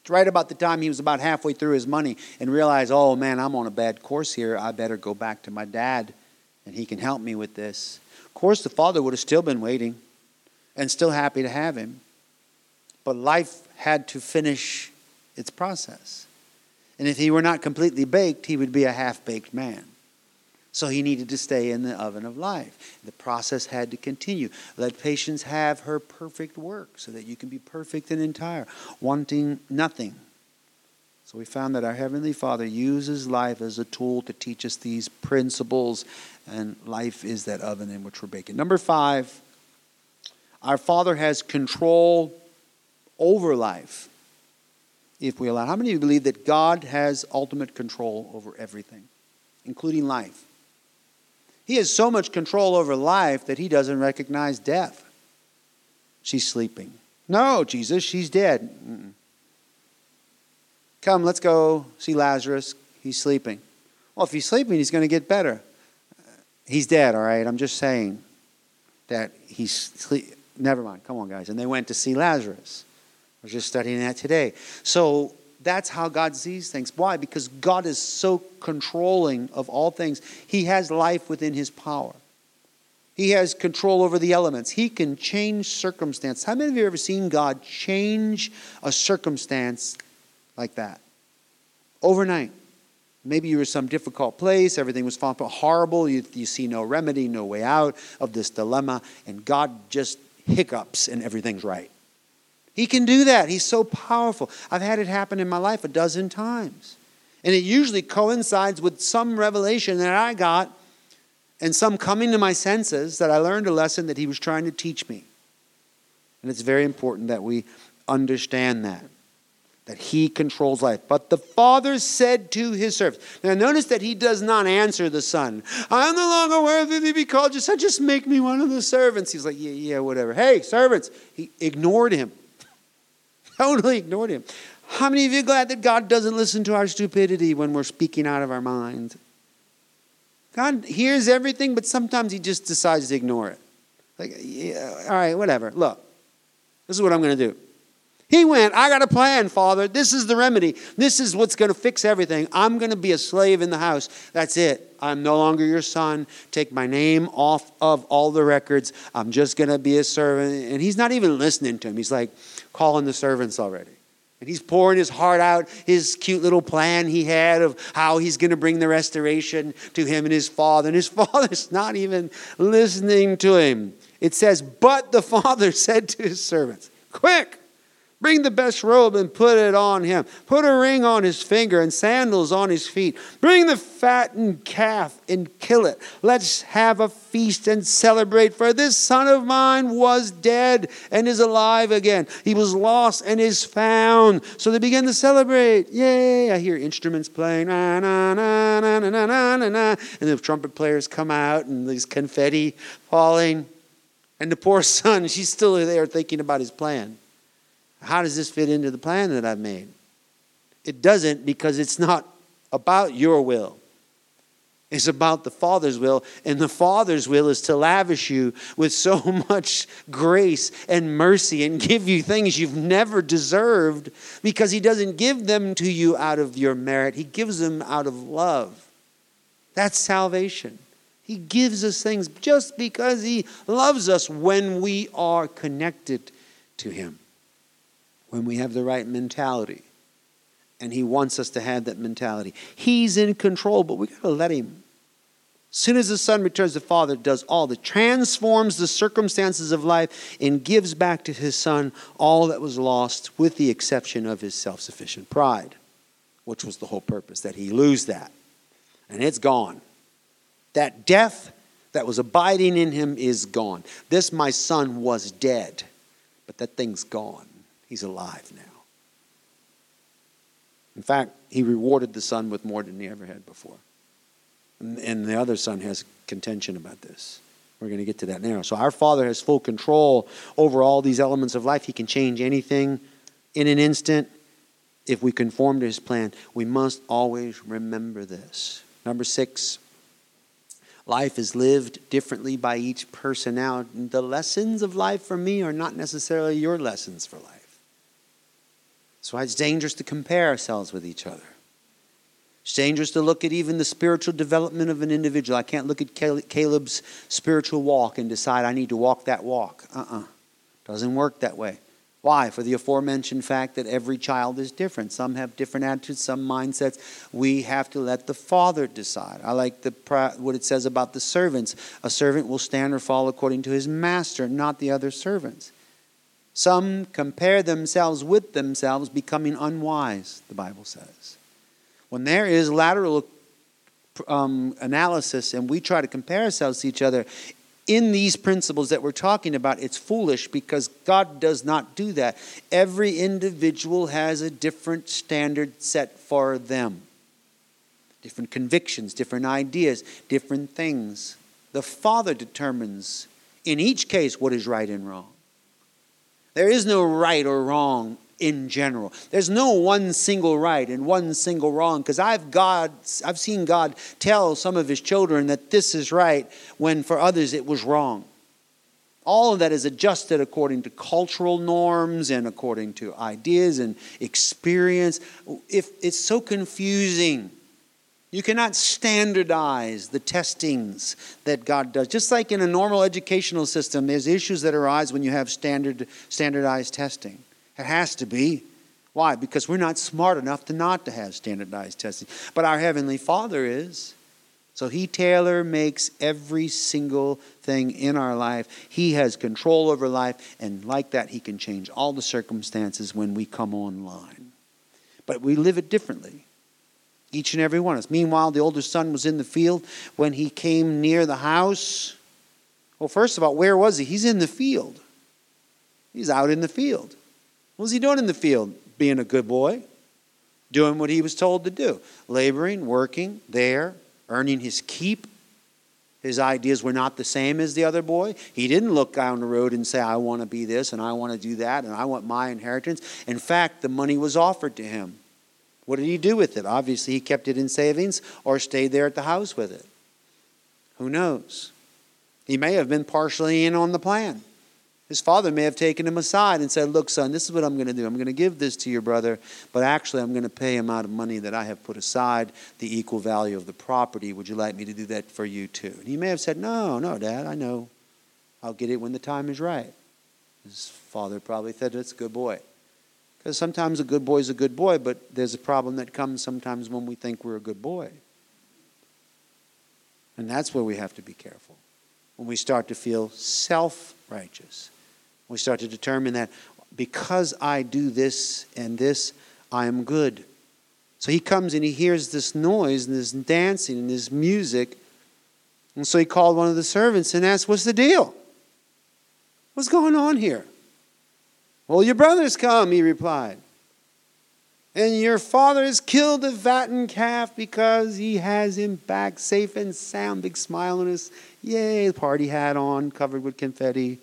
Speaker 2: It's right about the time he was about halfway through his money and realized, oh man, I'm on a bad course here. I better go back to my dad and he can help me with this. Of course, the father would have still been waiting and still happy to have him. But life had to finish its process. And if he were not completely baked, he would be a half baked man. So he needed to stay in the oven of life. The process had to continue. Let patience have her perfect work so that you can be perfect and entire, wanting nothing. So we found that our Heavenly Father uses life as a tool to teach us these principles, and life is that oven in which we're baking. Number five, our Father has control over life if we allow. How many of you believe that God has ultimate control over everything, including life? He has so much control over life that he doesn't recognize death. She's sleeping. No, Jesus, she's dead. Mm-mm. Come, let's go see Lazarus. He's sleeping. Well, if he's sleeping, he's going to get better. He's dead, all right? I'm just saying that he's sleep. Never mind. Come on, guys. And they went to see Lazarus. Was just studying that today. So that's how God sees things. Why? Because God is so controlling of all things. He has life within his power. He has control over the elements. He can change circumstance. How many of you have ever seen God change a circumstance like that? Overnight. Maybe you were in some difficult place, everything was horrible, you, you see no remedy, no way out of this dilemma, and God just hiccups and everything's right. He can do that. He's so powerful. I've had it happen in my life a dozen times. And it usually coincides with some revelation that I got and some coming to my senses that I learned a lesson that he was trying to teach me. And it's very important that we understand that, that he controls life. But the father said to his servants, now notice that he does not answer the son. I'm no longer worthy to be called your son. Just make me one of the servants. He's like, yeah, yeah, whatever. Hey, servants. He ignored him. Totally ignored him. How many of you are glad that God doesn't listen to our stupidity when we're speaking out of our minds? God hears everything, but sometimes he just decides to ignore it. Like, yeah, all right, whatever. Look, this is what I'm going to do. He went, I got a plan, Father. This is the remedy. This is what's going to fix everything. I'm going to be a slave in the house. That's it. I'm no longer your son. Take my name off of all the records. I'm just going to be a servant. And he's not even listening to him. He's like calling the servants already. And he's pouring his heart out, his cute little plan he had of how he's going to bring the restoration to him and his father. And his (laughs) father's not even listening to him. It says, But the father (laughs) said to his servants, Quick! Bring the best robe and put it on him. Put a ring on his finger and sandals on his feet. Bring the fattened calf and kill it. Let's have a feast and celebrate, for this son of mine was dead and is alive again. He was lost and is found. So they begin to celebrate. Yay! I hear instruments playing. Na, na, na, na, na, na, na, na. And the trumpet players come out and there's confetti falling. And the poor (laughs) son, she's still there thinking about his plan. How does this fit into the plan that I've made? It doesn't because it's not about your will. It's about the Father's will, and the Father's will is to lavish you with so (laughs) much grace and mercy and give you things you've never deserved because He doesn't give them to you out of your merit, He gives them out of love. That's salvation. He gives us things just because He loves us when we are connected to Him when we have the right mentality. And He wants us to have that mentality. He's in control, but we got to let Him. As soon as the Son returns, the Father does all that, transforms the circumstances of life, and gives back to His Son all that was lost, with the exception of His self sufficient pride, which was the whole purpose, that He lose that. And it's gone. That death that was abiding in Him is gone. This, my Son, was dead, but that thing's gone. He's alive now. In fact, he rewarded the son with more than he ever had before. And, the other son has contention about this. We're going to get to that now. So, our Father has full control over all these elements of life. He can change anything in an instant if we conform to his plan. We must always remember this. Number six, life is lived differently by each person. Now, the lessons of life for me are not necessarily your lessons for life. That's why it's dangerous to compare ourselves with each other. It's dangerous to look at even the spiritual development of an individual. I can't look at Caleb's spiritual walk and decide I need to walk that walk. Uh uh-uh. uh. Doesn't work that way. Why? For the aforementioned fact that every child is different. Some have different attitudes, some mindsets. We have to let the Father decide. I like the, what it says about the servants. A servant will stand or fall according to his master, not the other servants. Some compare themselves with themselves, becoming unwise, the Bible says. When there is lateral um, analysis and we try to compare ourselves to each other in these principles that we're talking about, it's foolish because God does not do that. Every individual has a different standard set for them, different convictions, different ideas, different things. The Father determines in each case what is right and wrong. There is no right or wrong in general. There's no one single right and one single wrong because I've God I've seen God tell some of his children that this is right when for others it was wrong. All of that is adjusted according to cultural norms and according to ideas and experience. If it's so confusing you cannot standardize the testings that God does. Just like in a normal educational system, there's issues that arise when you have standard, standardized testing. It has to be. Why? Because we're not smart enough to not to have standardized testing. But our Heavenly Father is. So He tailor makes every single thing in our life. He has control over life, and like that, He can change all the circumstances when we come online. But we live it differently each and every one of us. Meanwhile, the older son was in the field when he came near the house. Well, first of all, where was he? He's in the field. He's out in the field. What was he doing in the field? Being a good boy, doing what he was told to do, laboring, working there, earning his keep. His ideas were not the same as the other boy. He didn't look down the road and say, I want to be this and I want to do that and I want my inheritance. In fact, the money was offered to him. What did he do with it? Obviously, he kept it in savings or stayed there at the house with it. Who knows? He may have been partially in on the plan. His father may have taken him aside and said, Look, son, this is what I'm going to do. I'm going to give this to your brother, but actually, I'm going to pay him out of money that I have put aside, the equal value of the property. Would you like me to do that for you too? And he may have said, No, no, Dad, I know. I'll get it when the time is right. His father probably said, That's a good boy. Because sometimes a good boy is a good boy, but there's a problem that comes sometimes when we think we're a good boy. And that's where we have to be careful. When we start to feel self righteous, we start to determine that because I do this and this, I am good. So he comes and he hears this noise and this dancing and this music. And so he called one of the servants and asked, What's the deal? What's going on here? Well, your brother's come, he replied. And your father has killed the fattened calf because he has him back safe and sound. Big smile on his, yay, party hat on, covered with confetti.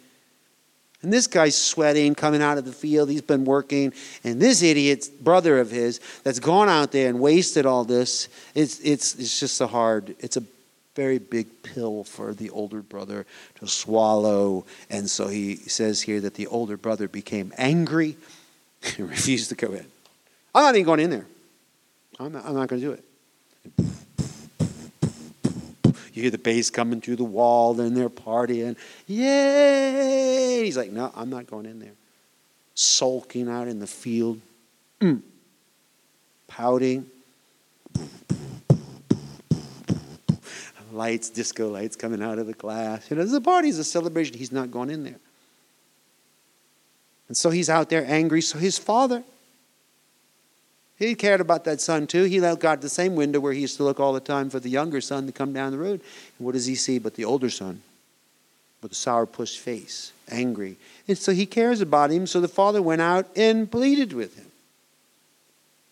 Speaker 2: And this guy's sweating, coming out of the field. He's been working. And this idiot brother of his that's gone out there and wasted all this, it's, it's, it's just a hard, it's a very big pill for the older brother to swallow. And so he says here that the older brother became angry (laughs) and refused to go in. I'm not even going in there. I'm not, not going to do it. You hear the bass coming through the wall, then they're partying. Yay! He's like, no, I'm not going in there. Sulking out in the field, mm. pouting. Lights, disco lights coming out of the glass. You know, there's a party, it's a celebration. He's not going in there. And so he's out there angry. So his father, he cared about that son too. He got the same window where he used to look all the time for the younger son to come down the road. And what does he see but the older son with a sourpuss face, angry? And so he cares about him. So the father went out and pleaded with him.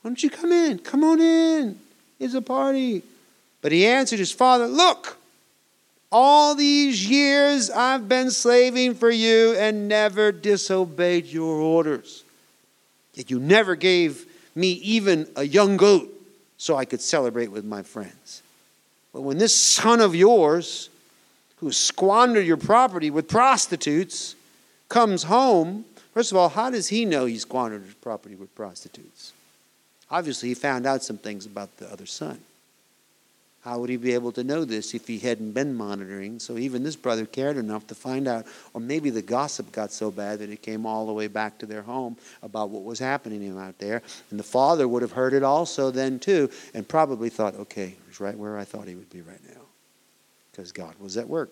Speaker 2: Why don't you come in? Come on in. It's a party. But he answered his father, Look, all these years I've been slaving for you and never disobeyed your orders. Yet you never gave me even a young goat so I could celebrate with my friends. But when this son of yours, who squandered your property with prostitutes, comes home, first of all, how does he know he squandered his property with prostitutes? Obviously, he found out some things about the other son. How would he be able to know this if he hadn't been monitoring? So even this brother cared enough to find out, or maybe the gossip got so bad that it came all the way back to their home about what was happening out there. And the father would have heard it also then too, and probably thought, okay, he's right where I thought he would be right now. Because God was at work.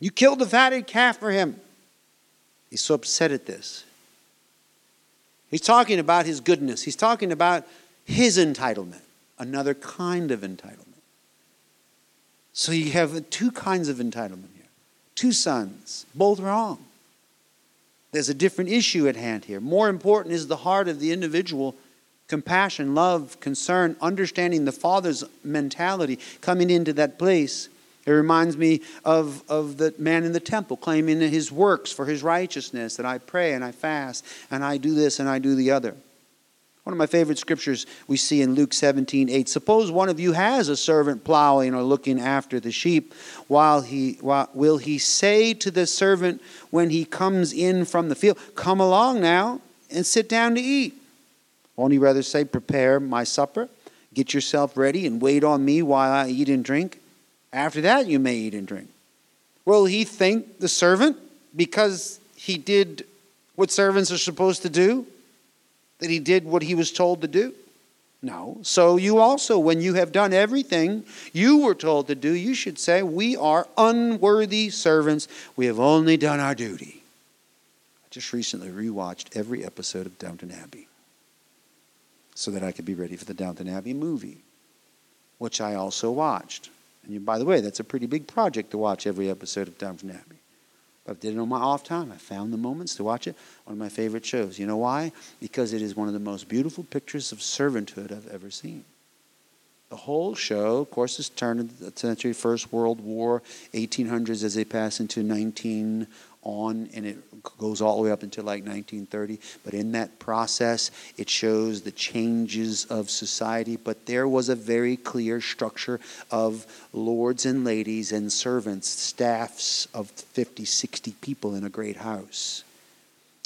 Speaker 2: You killed the fatted calf for him. He's so upset at this. He's talking about his goodness. He's talking about his entitlement another kind of entitlement. So you have two kinds of entitlement here two sons, both wrong. There's a different issue at hand here. More important is the heart of the individual compassion, love, concern, understanding the Father's mentality coming into that place. It reminds me of, of the man in the temple claiming his works for his righteousness that I pray and I fast and I do this and I do the other. One of my favorite scriptures we see in Luke 17, 8. Suppose one of you has a servant plowing or looking after the sheep, while he while, will he say to the servant when he comes in from the field, Come along now and sit down to eat? Won't he rather say, Prepare my supper, get yourself ready, and wait on me while I eat and drink? After that you may eat and drink. Will he thank the servant because he did what servants are supposed to do? That he did what he was told to do? No. So you also, when you have done everything you were told to do, you should say, We are unworthy servants. We have only done our duty. I just recently rewatched every episode of Downton Abbey so that I could be ready for the Downton Abbey movie, which I also watched. And by the way, that's a pretty big project to watch every episode of Downton Abbey. I did it on my off time. I found the moments to watch it. One of my favorite shows. You know why? Because it is one of the most beautiful pictures of servanthood I've ever seen. The whole show, of course, is turned into the century, First World War, 1800s as they pass into 19 on, and it goes all the way up until like 1930. But in that process, it shows the changes of society. But there was a very clear structure of lords and ladies and servants, staffs of 50, 60 people in a great house.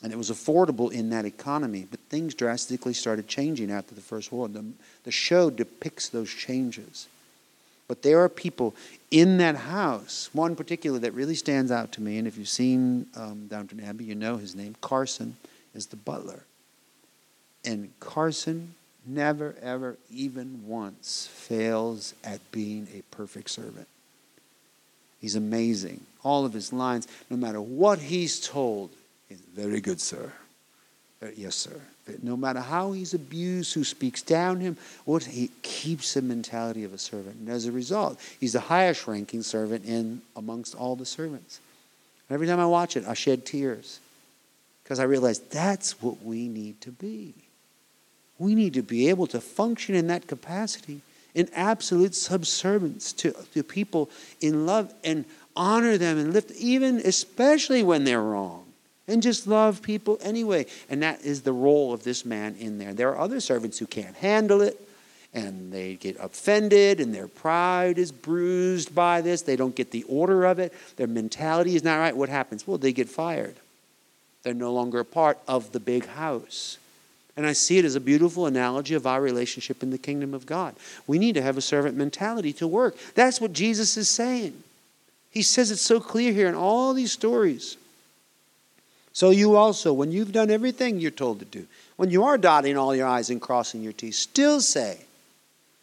Speaker 2: And it was affordable in that economy, but things drastically started changing after the First World. The, the show depicts those changes. But there are people in that house, one particular that really stands out to me, and if you've seen um, Downton Abbey, you know his name. Carson is the butler. And Carson never, ever, even once fails at being a perfect servant. He's amazing. All of his lines, no matter what he's told, is Very good, sir. Uh, yes, sir. No matter how he's abused, who speaks down him, what he keeps the mentality of a servant. And as a result, he's the highest ranking servant in amongst all the servants. every time I watch it, I shed tears because I realize that's what we need to be. We need to be able to function in that capacity in absolute subservience to, to people in love and honor them and lift, even especially when they're wrong and just love people anyway. And that is the role of this man in there. There are other servants who can't handle it and they get offended and their pride is bruised by this. They don't get the order of it. Their mentality is not right. What happens? Well, they get fired. They're no longer a part of the big house. And I see it as a beautiful analogy of our relationship in the kingdom of God. We need to have a servant mentality to work. That's what Jesus is saying. He says it so clear here in all these stories. So you also, when you've done everything you're told to do, when you are dotting all your I's and crossing your T's, still say,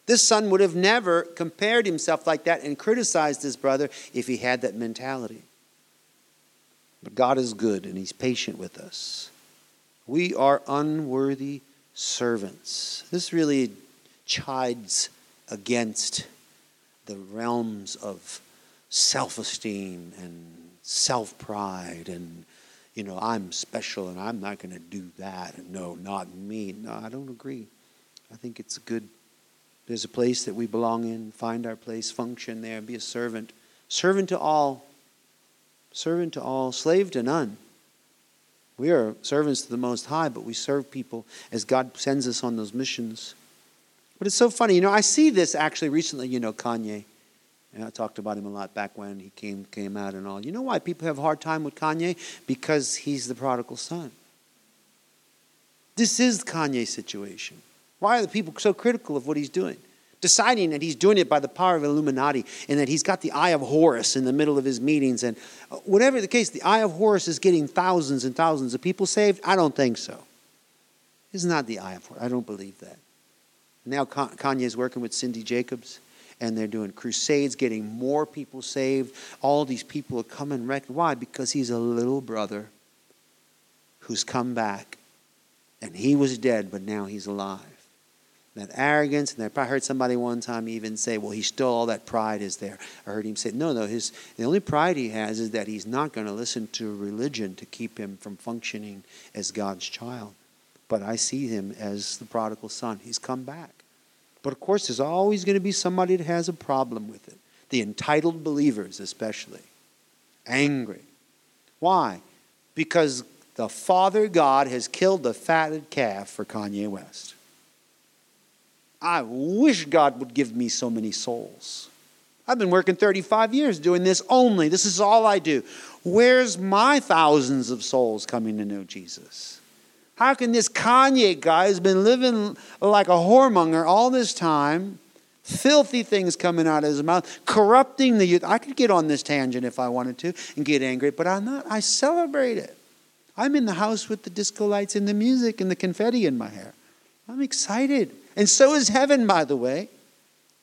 Speaker 2: this son would have never compared himself like that and criticized his brother if he had that mentality. But God is good and he's patient with us. We are unworthy servants. This really chides against the realms of self esteem and self pride and you know, I'm special and I'm not going to do that. No, not me. No, I don't agree. I think it's good. There's a place that we belong in, find our place, function there, be a servant. Servant to all. Servant to all, slave to none. We are servants to the Most High, but we serve people as God sends us on those missions. But it's so funny. You know, I see this actually recently, you know, Kanye. And I talked about him a lot back when he came came out and all. You know why people have a hard time with Kanye? Because he's the prodigal son. This is Kanye's situation. Why are the people so critical of what he's doing? Deciding that he's doing it by the power of Illuminati and that he's got the eye of Horus in the middle of his meetings. And uh, whatever the case, the eye of Horus is getting thousands and thousands of people saved? I don't think so. It's not the eye of Horus. I don't believe that. Now Kanye is working with Cindy Jacobs and they're doing crusades, getting more people saved. All these people are coming. Rec- Why? Because he's a little brother who's come back, and he was dead, but now he's alive. That arrogance, and I heard somebody one time even say, "Well, he still all that pride is there." I heard him say, "No, no. His the only pride he has is that he's not going to listen to religion to keep him from functioning as God's child." But I see him as the prodigal son. He's come back. But of course, there's always going to be somebody that has a problem with it. The entitled believers, especially. Angry. Why? Because the Father God has killed the fatted calf for Kanye West. I wish God would give me so many souls. I've been working 35 years doing this only. This is all I do. Where's my thousands of souls coming to know Jesus? How can this Kanye guy who's been living like a whoremonger all this time, filthy things coming out of his mouth, corrupting the youth? I could get on this tangent if I wanted to and get angry, but I'm not. I celebrate it. I'm in the house with the disco lights and the music and the confetti in my hair. I'm excited. And so is heaven, by the way.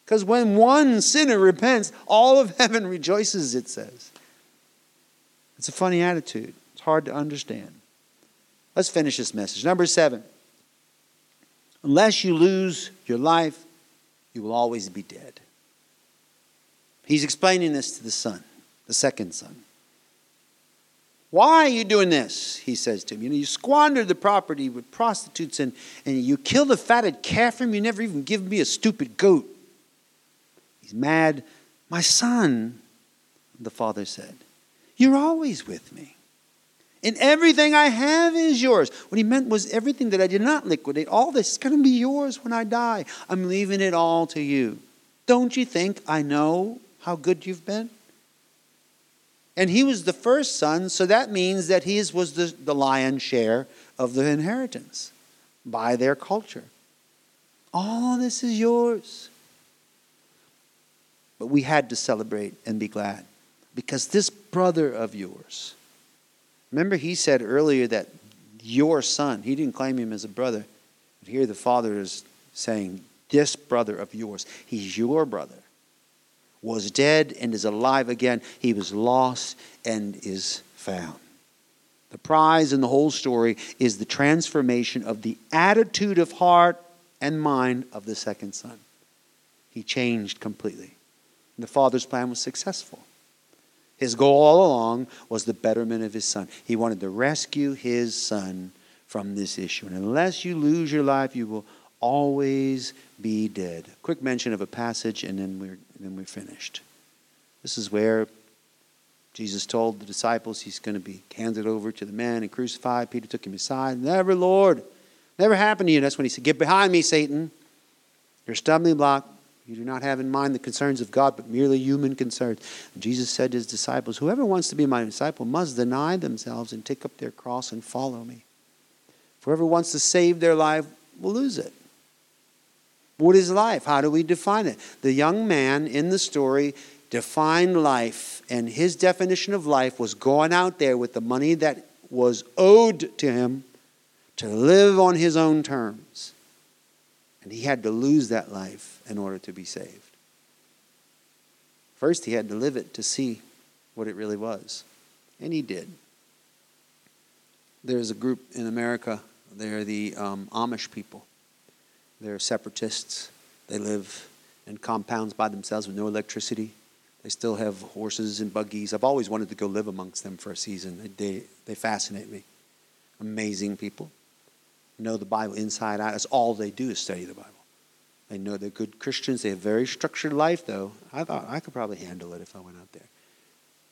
Speaker 2: Because when one sinner repents, all of heaven rejoices, it says. It's a funny attitude. It's hard to understand. Let's finish this message. Number seven. Unless you lose your life, you will always be dead. He's explaining this to the son, the second son. Why are you doing this? He says to him. You know, you squandered the property with prostitutes and, and you killed a fatted calf from you never even give me a stupid goat. He's mad. My son, the father said, you're always with me. And everything I have is yours. What he meant was everything that I did not liquidate, all this is going to be yours when I die. I'm leaving it all to you. Don't you think I know how good you've been? And he was the first son, so that means that his was the, the lion's share of the inheritance by their culture. All this is yours. But we had to celebrate and be glad because this brother of yours, Remember, he said earlier that your son, he didn't claim him as a brother. But here the father is saying, This brother of yours, he's your brother, was dead and is alive again. He was lost and is found. The prize in the whole story is the transformation of the attitude of heart and mind of the second son. He changed completely. And the father's plan was successful. His goal all along was the betterment of his son. He wanted to rescue his son from this issue. And unless you lose your life, you will always be dead. Quick mention of a passage, and then we're, then we're finished. This is where Jesus told the disciples he's going to be handed over to the men and crucified. Peter took him aside. Never, Lord. Never happened to you. That's when he said, Get behind me, Satan. You're a stumbling block. You do not have in mind the concerns of God, but merely human concerns. Jesus said to his disciples, Whoever wants to be my disciple must deny themselves and take up their cross and follow me. Whoever wants to save their life will lose it. What is life? How do we define it? The young man in the story defined life, and his definition of life was going out there with the money that was owed to him to live on his own terms. And he had to lose that life in order to be saved. First, he had to live it to see what it really was. And he did. There's a group in America, they're the um, Amish people. They're separatists. They live in compounds by themselves with no electricity. They still have horses and buggies. I've always wanted to go live amongst them for a season. They, they fascinate me. Amazing people. Know the Bible inside out. That's all they do is study the Bible. They know they're good Christians. They have very structured life, though. I thought I could probably handle it if I went out there.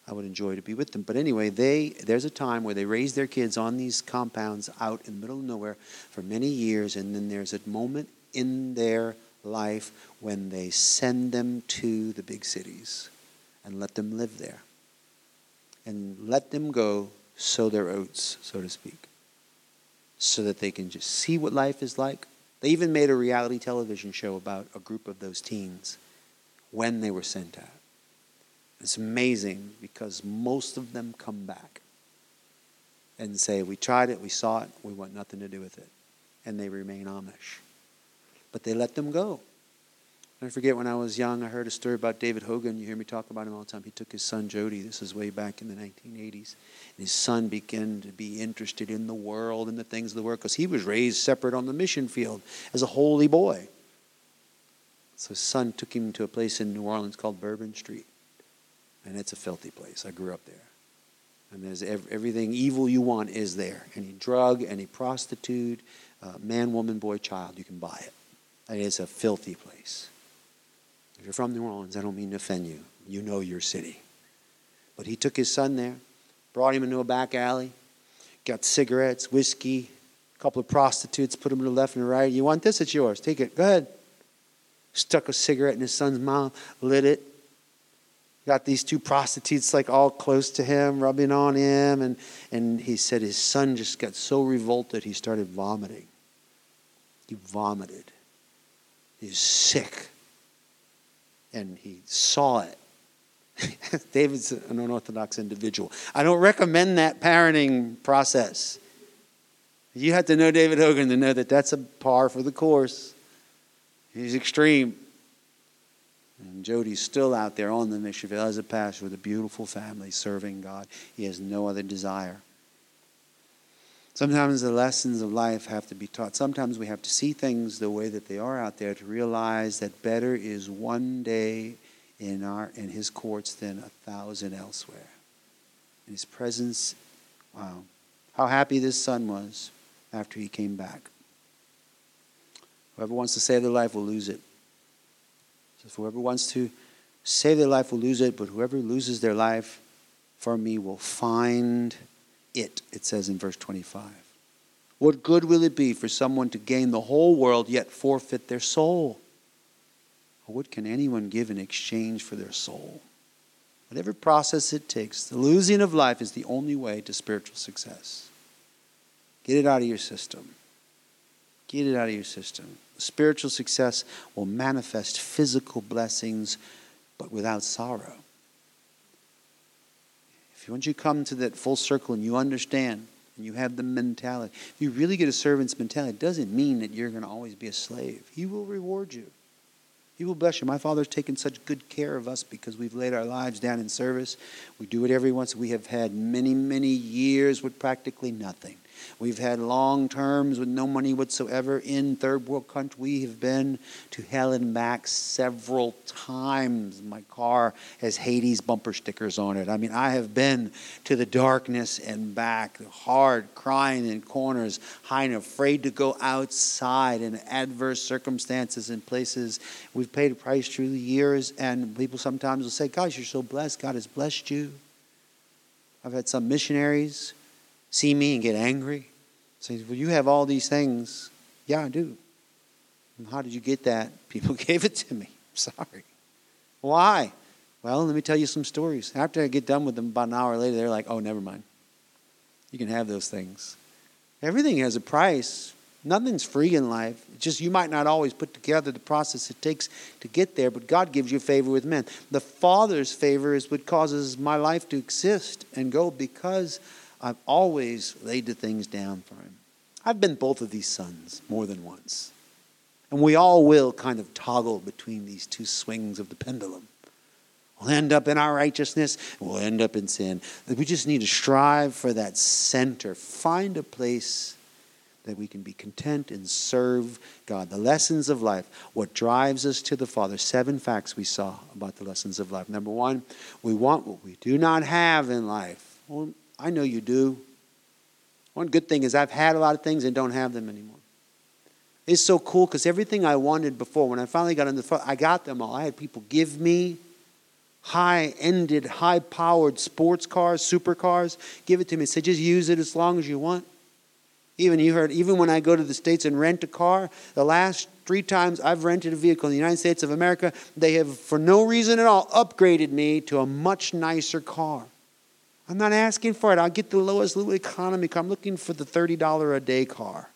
Speaker 2: I would enjoy to be with them. But anyway, they there's a time where they raise their kids on these compounds out in the middle of nowhere for many years, and then there's a moment in their life when they send them to the big cities and let them live there. And let them go sow their oats, so to speak, so that they can just see what life is like, they even made a reality television show about a group of those teens when they were sent out. It's amazing because most of them come back and say, We tried it, we saw it, we want nothing to do with it. And they remain Amish. But they let them go. I forget when I was young, I heard a story about David Hogan. You hear me talk about him all the time. He took his son Jody. This is way back in the 1980s. And his son began to be interested in the world and the things of the world because he was raised separate on the mission field as a holy boy. So his son took him to a place in New Orleans called Bourbon Street. And it's a filthy place. I grew up there. And there's everything evil you want is there. Any drug, any prostitute, uh, man, woman, boy, child, you can buy it. And it's a filthy place. If you're from New Orleans, I don't mean to offend you. You know your city. But he took his son there, brought him into a back alley, got cigarettes, whiskey, a couple of prostitutes, put him to the left and the right. You want this? It's yours. Take it. Go ahead. Stuck a cigarette in his son's mouth, lit it. Got these two prostitutes like all close to him, rubbing on him. And, and he said his son just got so revolted he started vomiting. He vomited. He's sick and he saw it. (laughs) David's an unorthodox individual. I don't recommend that parenting process. You have to know David Hogan to know that that's a par for the course. He's extreme. And Jody's still out there on the mission field as a pastor with a beautiful family serving God. He has no other desire. Sometimes the lessons of life have to be taught. Sometimes we have to see things the way that they are out there to realize that better is one day in our in his courts than a thousand elsewhere. In his presence, wow. How happy this son was after he came back. Whoever wants to save their life will lose it. So whoever wants to save their life will lose it, but whoever loses their life for me will find it, it says in verse 25. What good will it be for someone to gain the whole world yet forfeit their soul? Or what can anyone give in exchange for their soul? Whatever process it takes, the losing of life is the only way to spiritual success. Get it out of your system. Get it out of your system. Spiritual success will manifest physical blessings, but without sorrow. If once you come to that full circle and you understand and you have the mentality, if you really get a servant's mentality, it doesn't mean that you're going to always be a slave. He will reward you. He will bless you. My Father's taken such good care of us because we've laid our lives down in service. We do it every once. We have had many, many years with practically nothing. We've had long terms with no money whatsoever in third world country. We have been to hell and back several times. My car has Hades bumper stickers on it. I mean, I have been to the darkness and back, hard, crying in corners, hiding, afraid to go outside in adverse circumstances and places. We've paid a price through the years, and people sometimes will say, Gosh, you're so blessed. God has blessed you. I've had some missionaries see me and get angry. Say, well, you have all these things. Yeah, I do. And how did you get that? (laughs) People gave it to me. Sorry. Why? Well, let me tell you some stories. After I get done with them, about an hour later, they're like, oh, never mind. You can have those things. Everything has a price. Nothing's free in life. It's just you might not always put together the process it takes to get there, but God gives you favor with men. The Father's favor is what causes my life to exist and go because I've always laid the things down for him. I've been both of these sons more than once. And we all will kind of toggle between these two swings of the pendulum. We'll end up in our righteousness, we'll end up in sin. We just need to strive for that center. Find a place that we can be content and serve God. The lessons of life, what drives us to the Father. Seven facts we saw about the lessons of life. Number one, we want what we do not have in life. Well, I know you do. One good thing is I've had a lot of things and don't have them anymore. It's so cool because everything I wanted before, when I finally got on the phone, I got them all. I had people give me high ended, high powered sports cars, supercars, give it to me. Say, just use it as long as you want. Even you heard, even when I go to the States and rent a car, the last three times I've rented a vehicle in the United States of America, they have, for no reason at all, upgraded me to a much nicer car. I'm not asking for it. I'll get the lowest little economy car. I'm looking for the $30 a day car.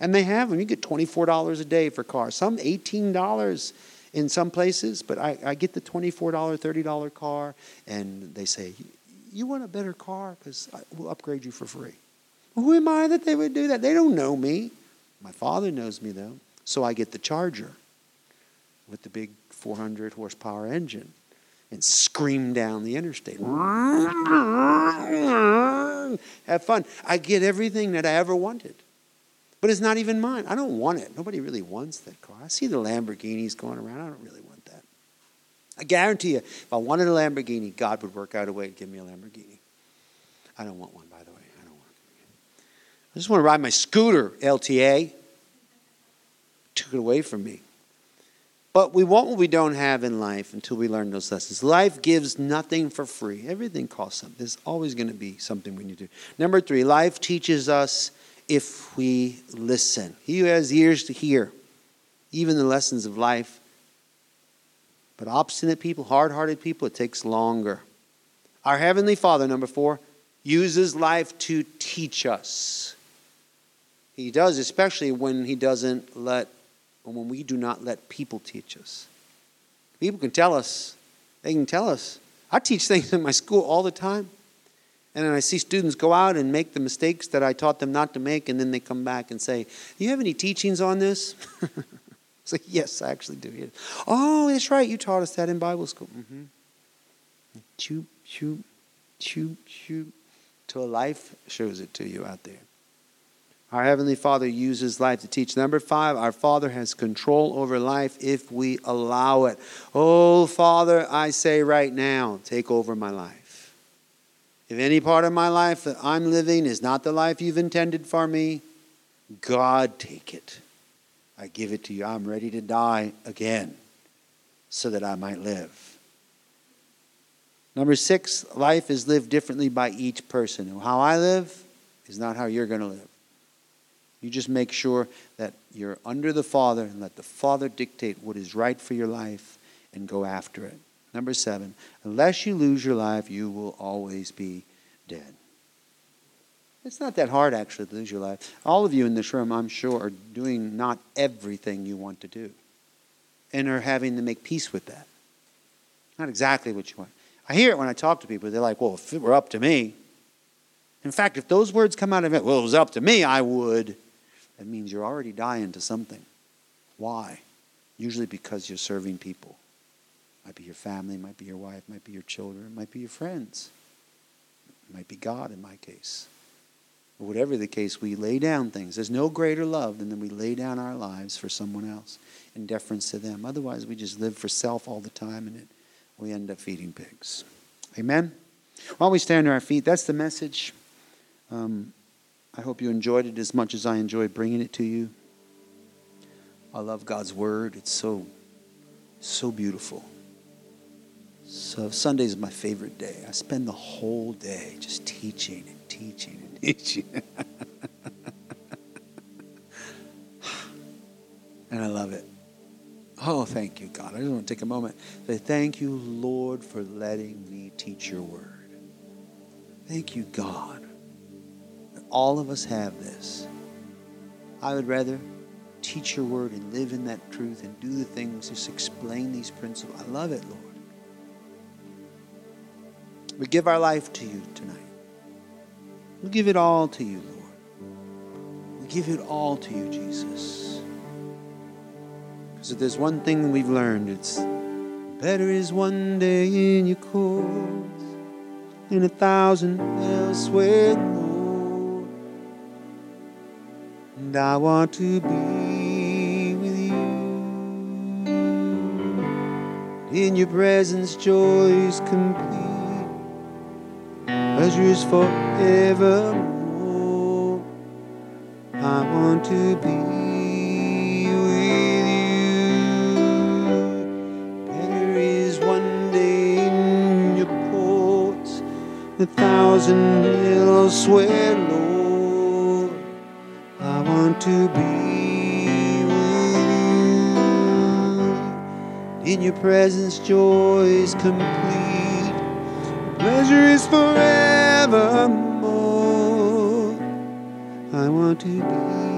Speaker 2: And they have them. You get $24 a day for cars. Some $18 in some places, but I, I get the $24, $30 car, and they say, You want a better car? Because we'll upgrade you for free. Who am I that they would do that? They don't know me. My father knows me, though. So I get the Charger with the big 400 horsepower engine and scream down the interstate. Have fun. I get everything that I ever wanted. But it's not even mine. I don't want it. Nobody really wants that car. I see the Lamborghinis going around. I don't really want that. I guarantee you, if I wanted a Lamborghini, God would work out a way to give me a Lamborghini. I don't want one, by the way. I don't want one. I just want to ride my scooter, LTA. Took it away from me. But we want what we don't have in life until we learn those lessons. Life gives nothing for free. Everything costs something. There's always going to be something we need to do. Number three, life teaches us if we listen. He who has ears to hear, even the lessons of life. But obstinate people, hard hearted people, it takes longer. Our Heavenly Father, number four, uses life to teach us. He does, especially when He doesn't let when we do not let people teach us. People can tell us, they can tell us. I teach things in my school all the time. And then I see students go out and make the mistakes that I taught them not to make, and then they come back and say, Do you have any teachings on this? (laughs) It's like, Yes, I actually do. Oh, that's right. You taught us that in Bible school. Mm-hmm. Choop, choop, choop, choop. Till life shows it to you out there. Our Heavenly Father uses life to teach. Number five, our Father has control over life if we allow it. Oh, Father, I say right now, take over my life. If any part of my life that I'm living is not the life you've intended for me, God, take it. I give it to you. I'm ready to die again so that I might live. Number six, life is lived differently by each person. How I live is not how you're going to live. You just make sure that you're under the Father and let the Father dictate what is right for your life and go after it. Number seven, unless you lose your life, you will always be dead. It's not that hard, actually, to lose your life. All of you in this room, I'm sure, are doing not everything you want to do and are having to make peace with that. Not exactly what you want. I hear it when I talk to people. They're like, well, if it were up to me. In fact, if those words come out of it, well, it was up to me, I would. That means you're already dying to something. Why? Usually because you're serving people. Might be your family, might be your wife, might be your children, might be your friends. It might be God in my case. But whatever the case, we lay down things. There's no greater love than when we lay down our lives for someone else in deference to them. Otherwise, we just live for self all the time and it, we end up feeding pigs. Amen? While we stand on our feet, that's the message. Um, I hope you enjoyed it as much as I enjoyed bringing it to you. I love God's word. It's so, so beautiful. So Sunday is my favorite day. I spend the whole day just teaching and teaching and (laughs) teaching. and I love it. Oh, thank you, God. I just want to take a moment. Say, thank you, Lord, for letting me teach your word. Thank you, God. All of us have this. I would rather teach your word and live in that truth and do the things, just explain these principles. I love it, Lord. We give our life to you tonight. We give it all to you, Lord. We give it all to you, Jesus. Because if there's one thing we've learned, it's better is one day in your courts than a thousand elsewhere, And I want to be with you. In your presence, joy is complete pleasures forevermore. I want to be with you. Better is one day in your courts, a thousand elsewhere, Lord. To be with you. In your presence, joy is complete pleasure is forevermore. I want to be.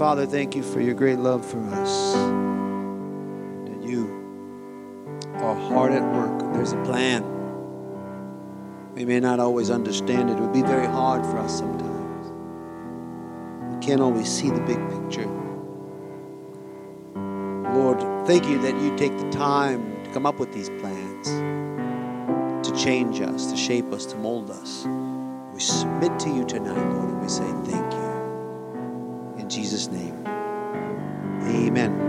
Speaker 2: Father, thank you for your great love for us. That you are hard at work. There's a plan. We may not always understand it. It would be very hard for us sometimes. We can't always see the big picture. Lord, thank you that you take the time to come up with these plans, to change us, to shape us, to mold us. We submit to you tonight, Lord, and we say thank you. Jesus' name. Amen. Amen.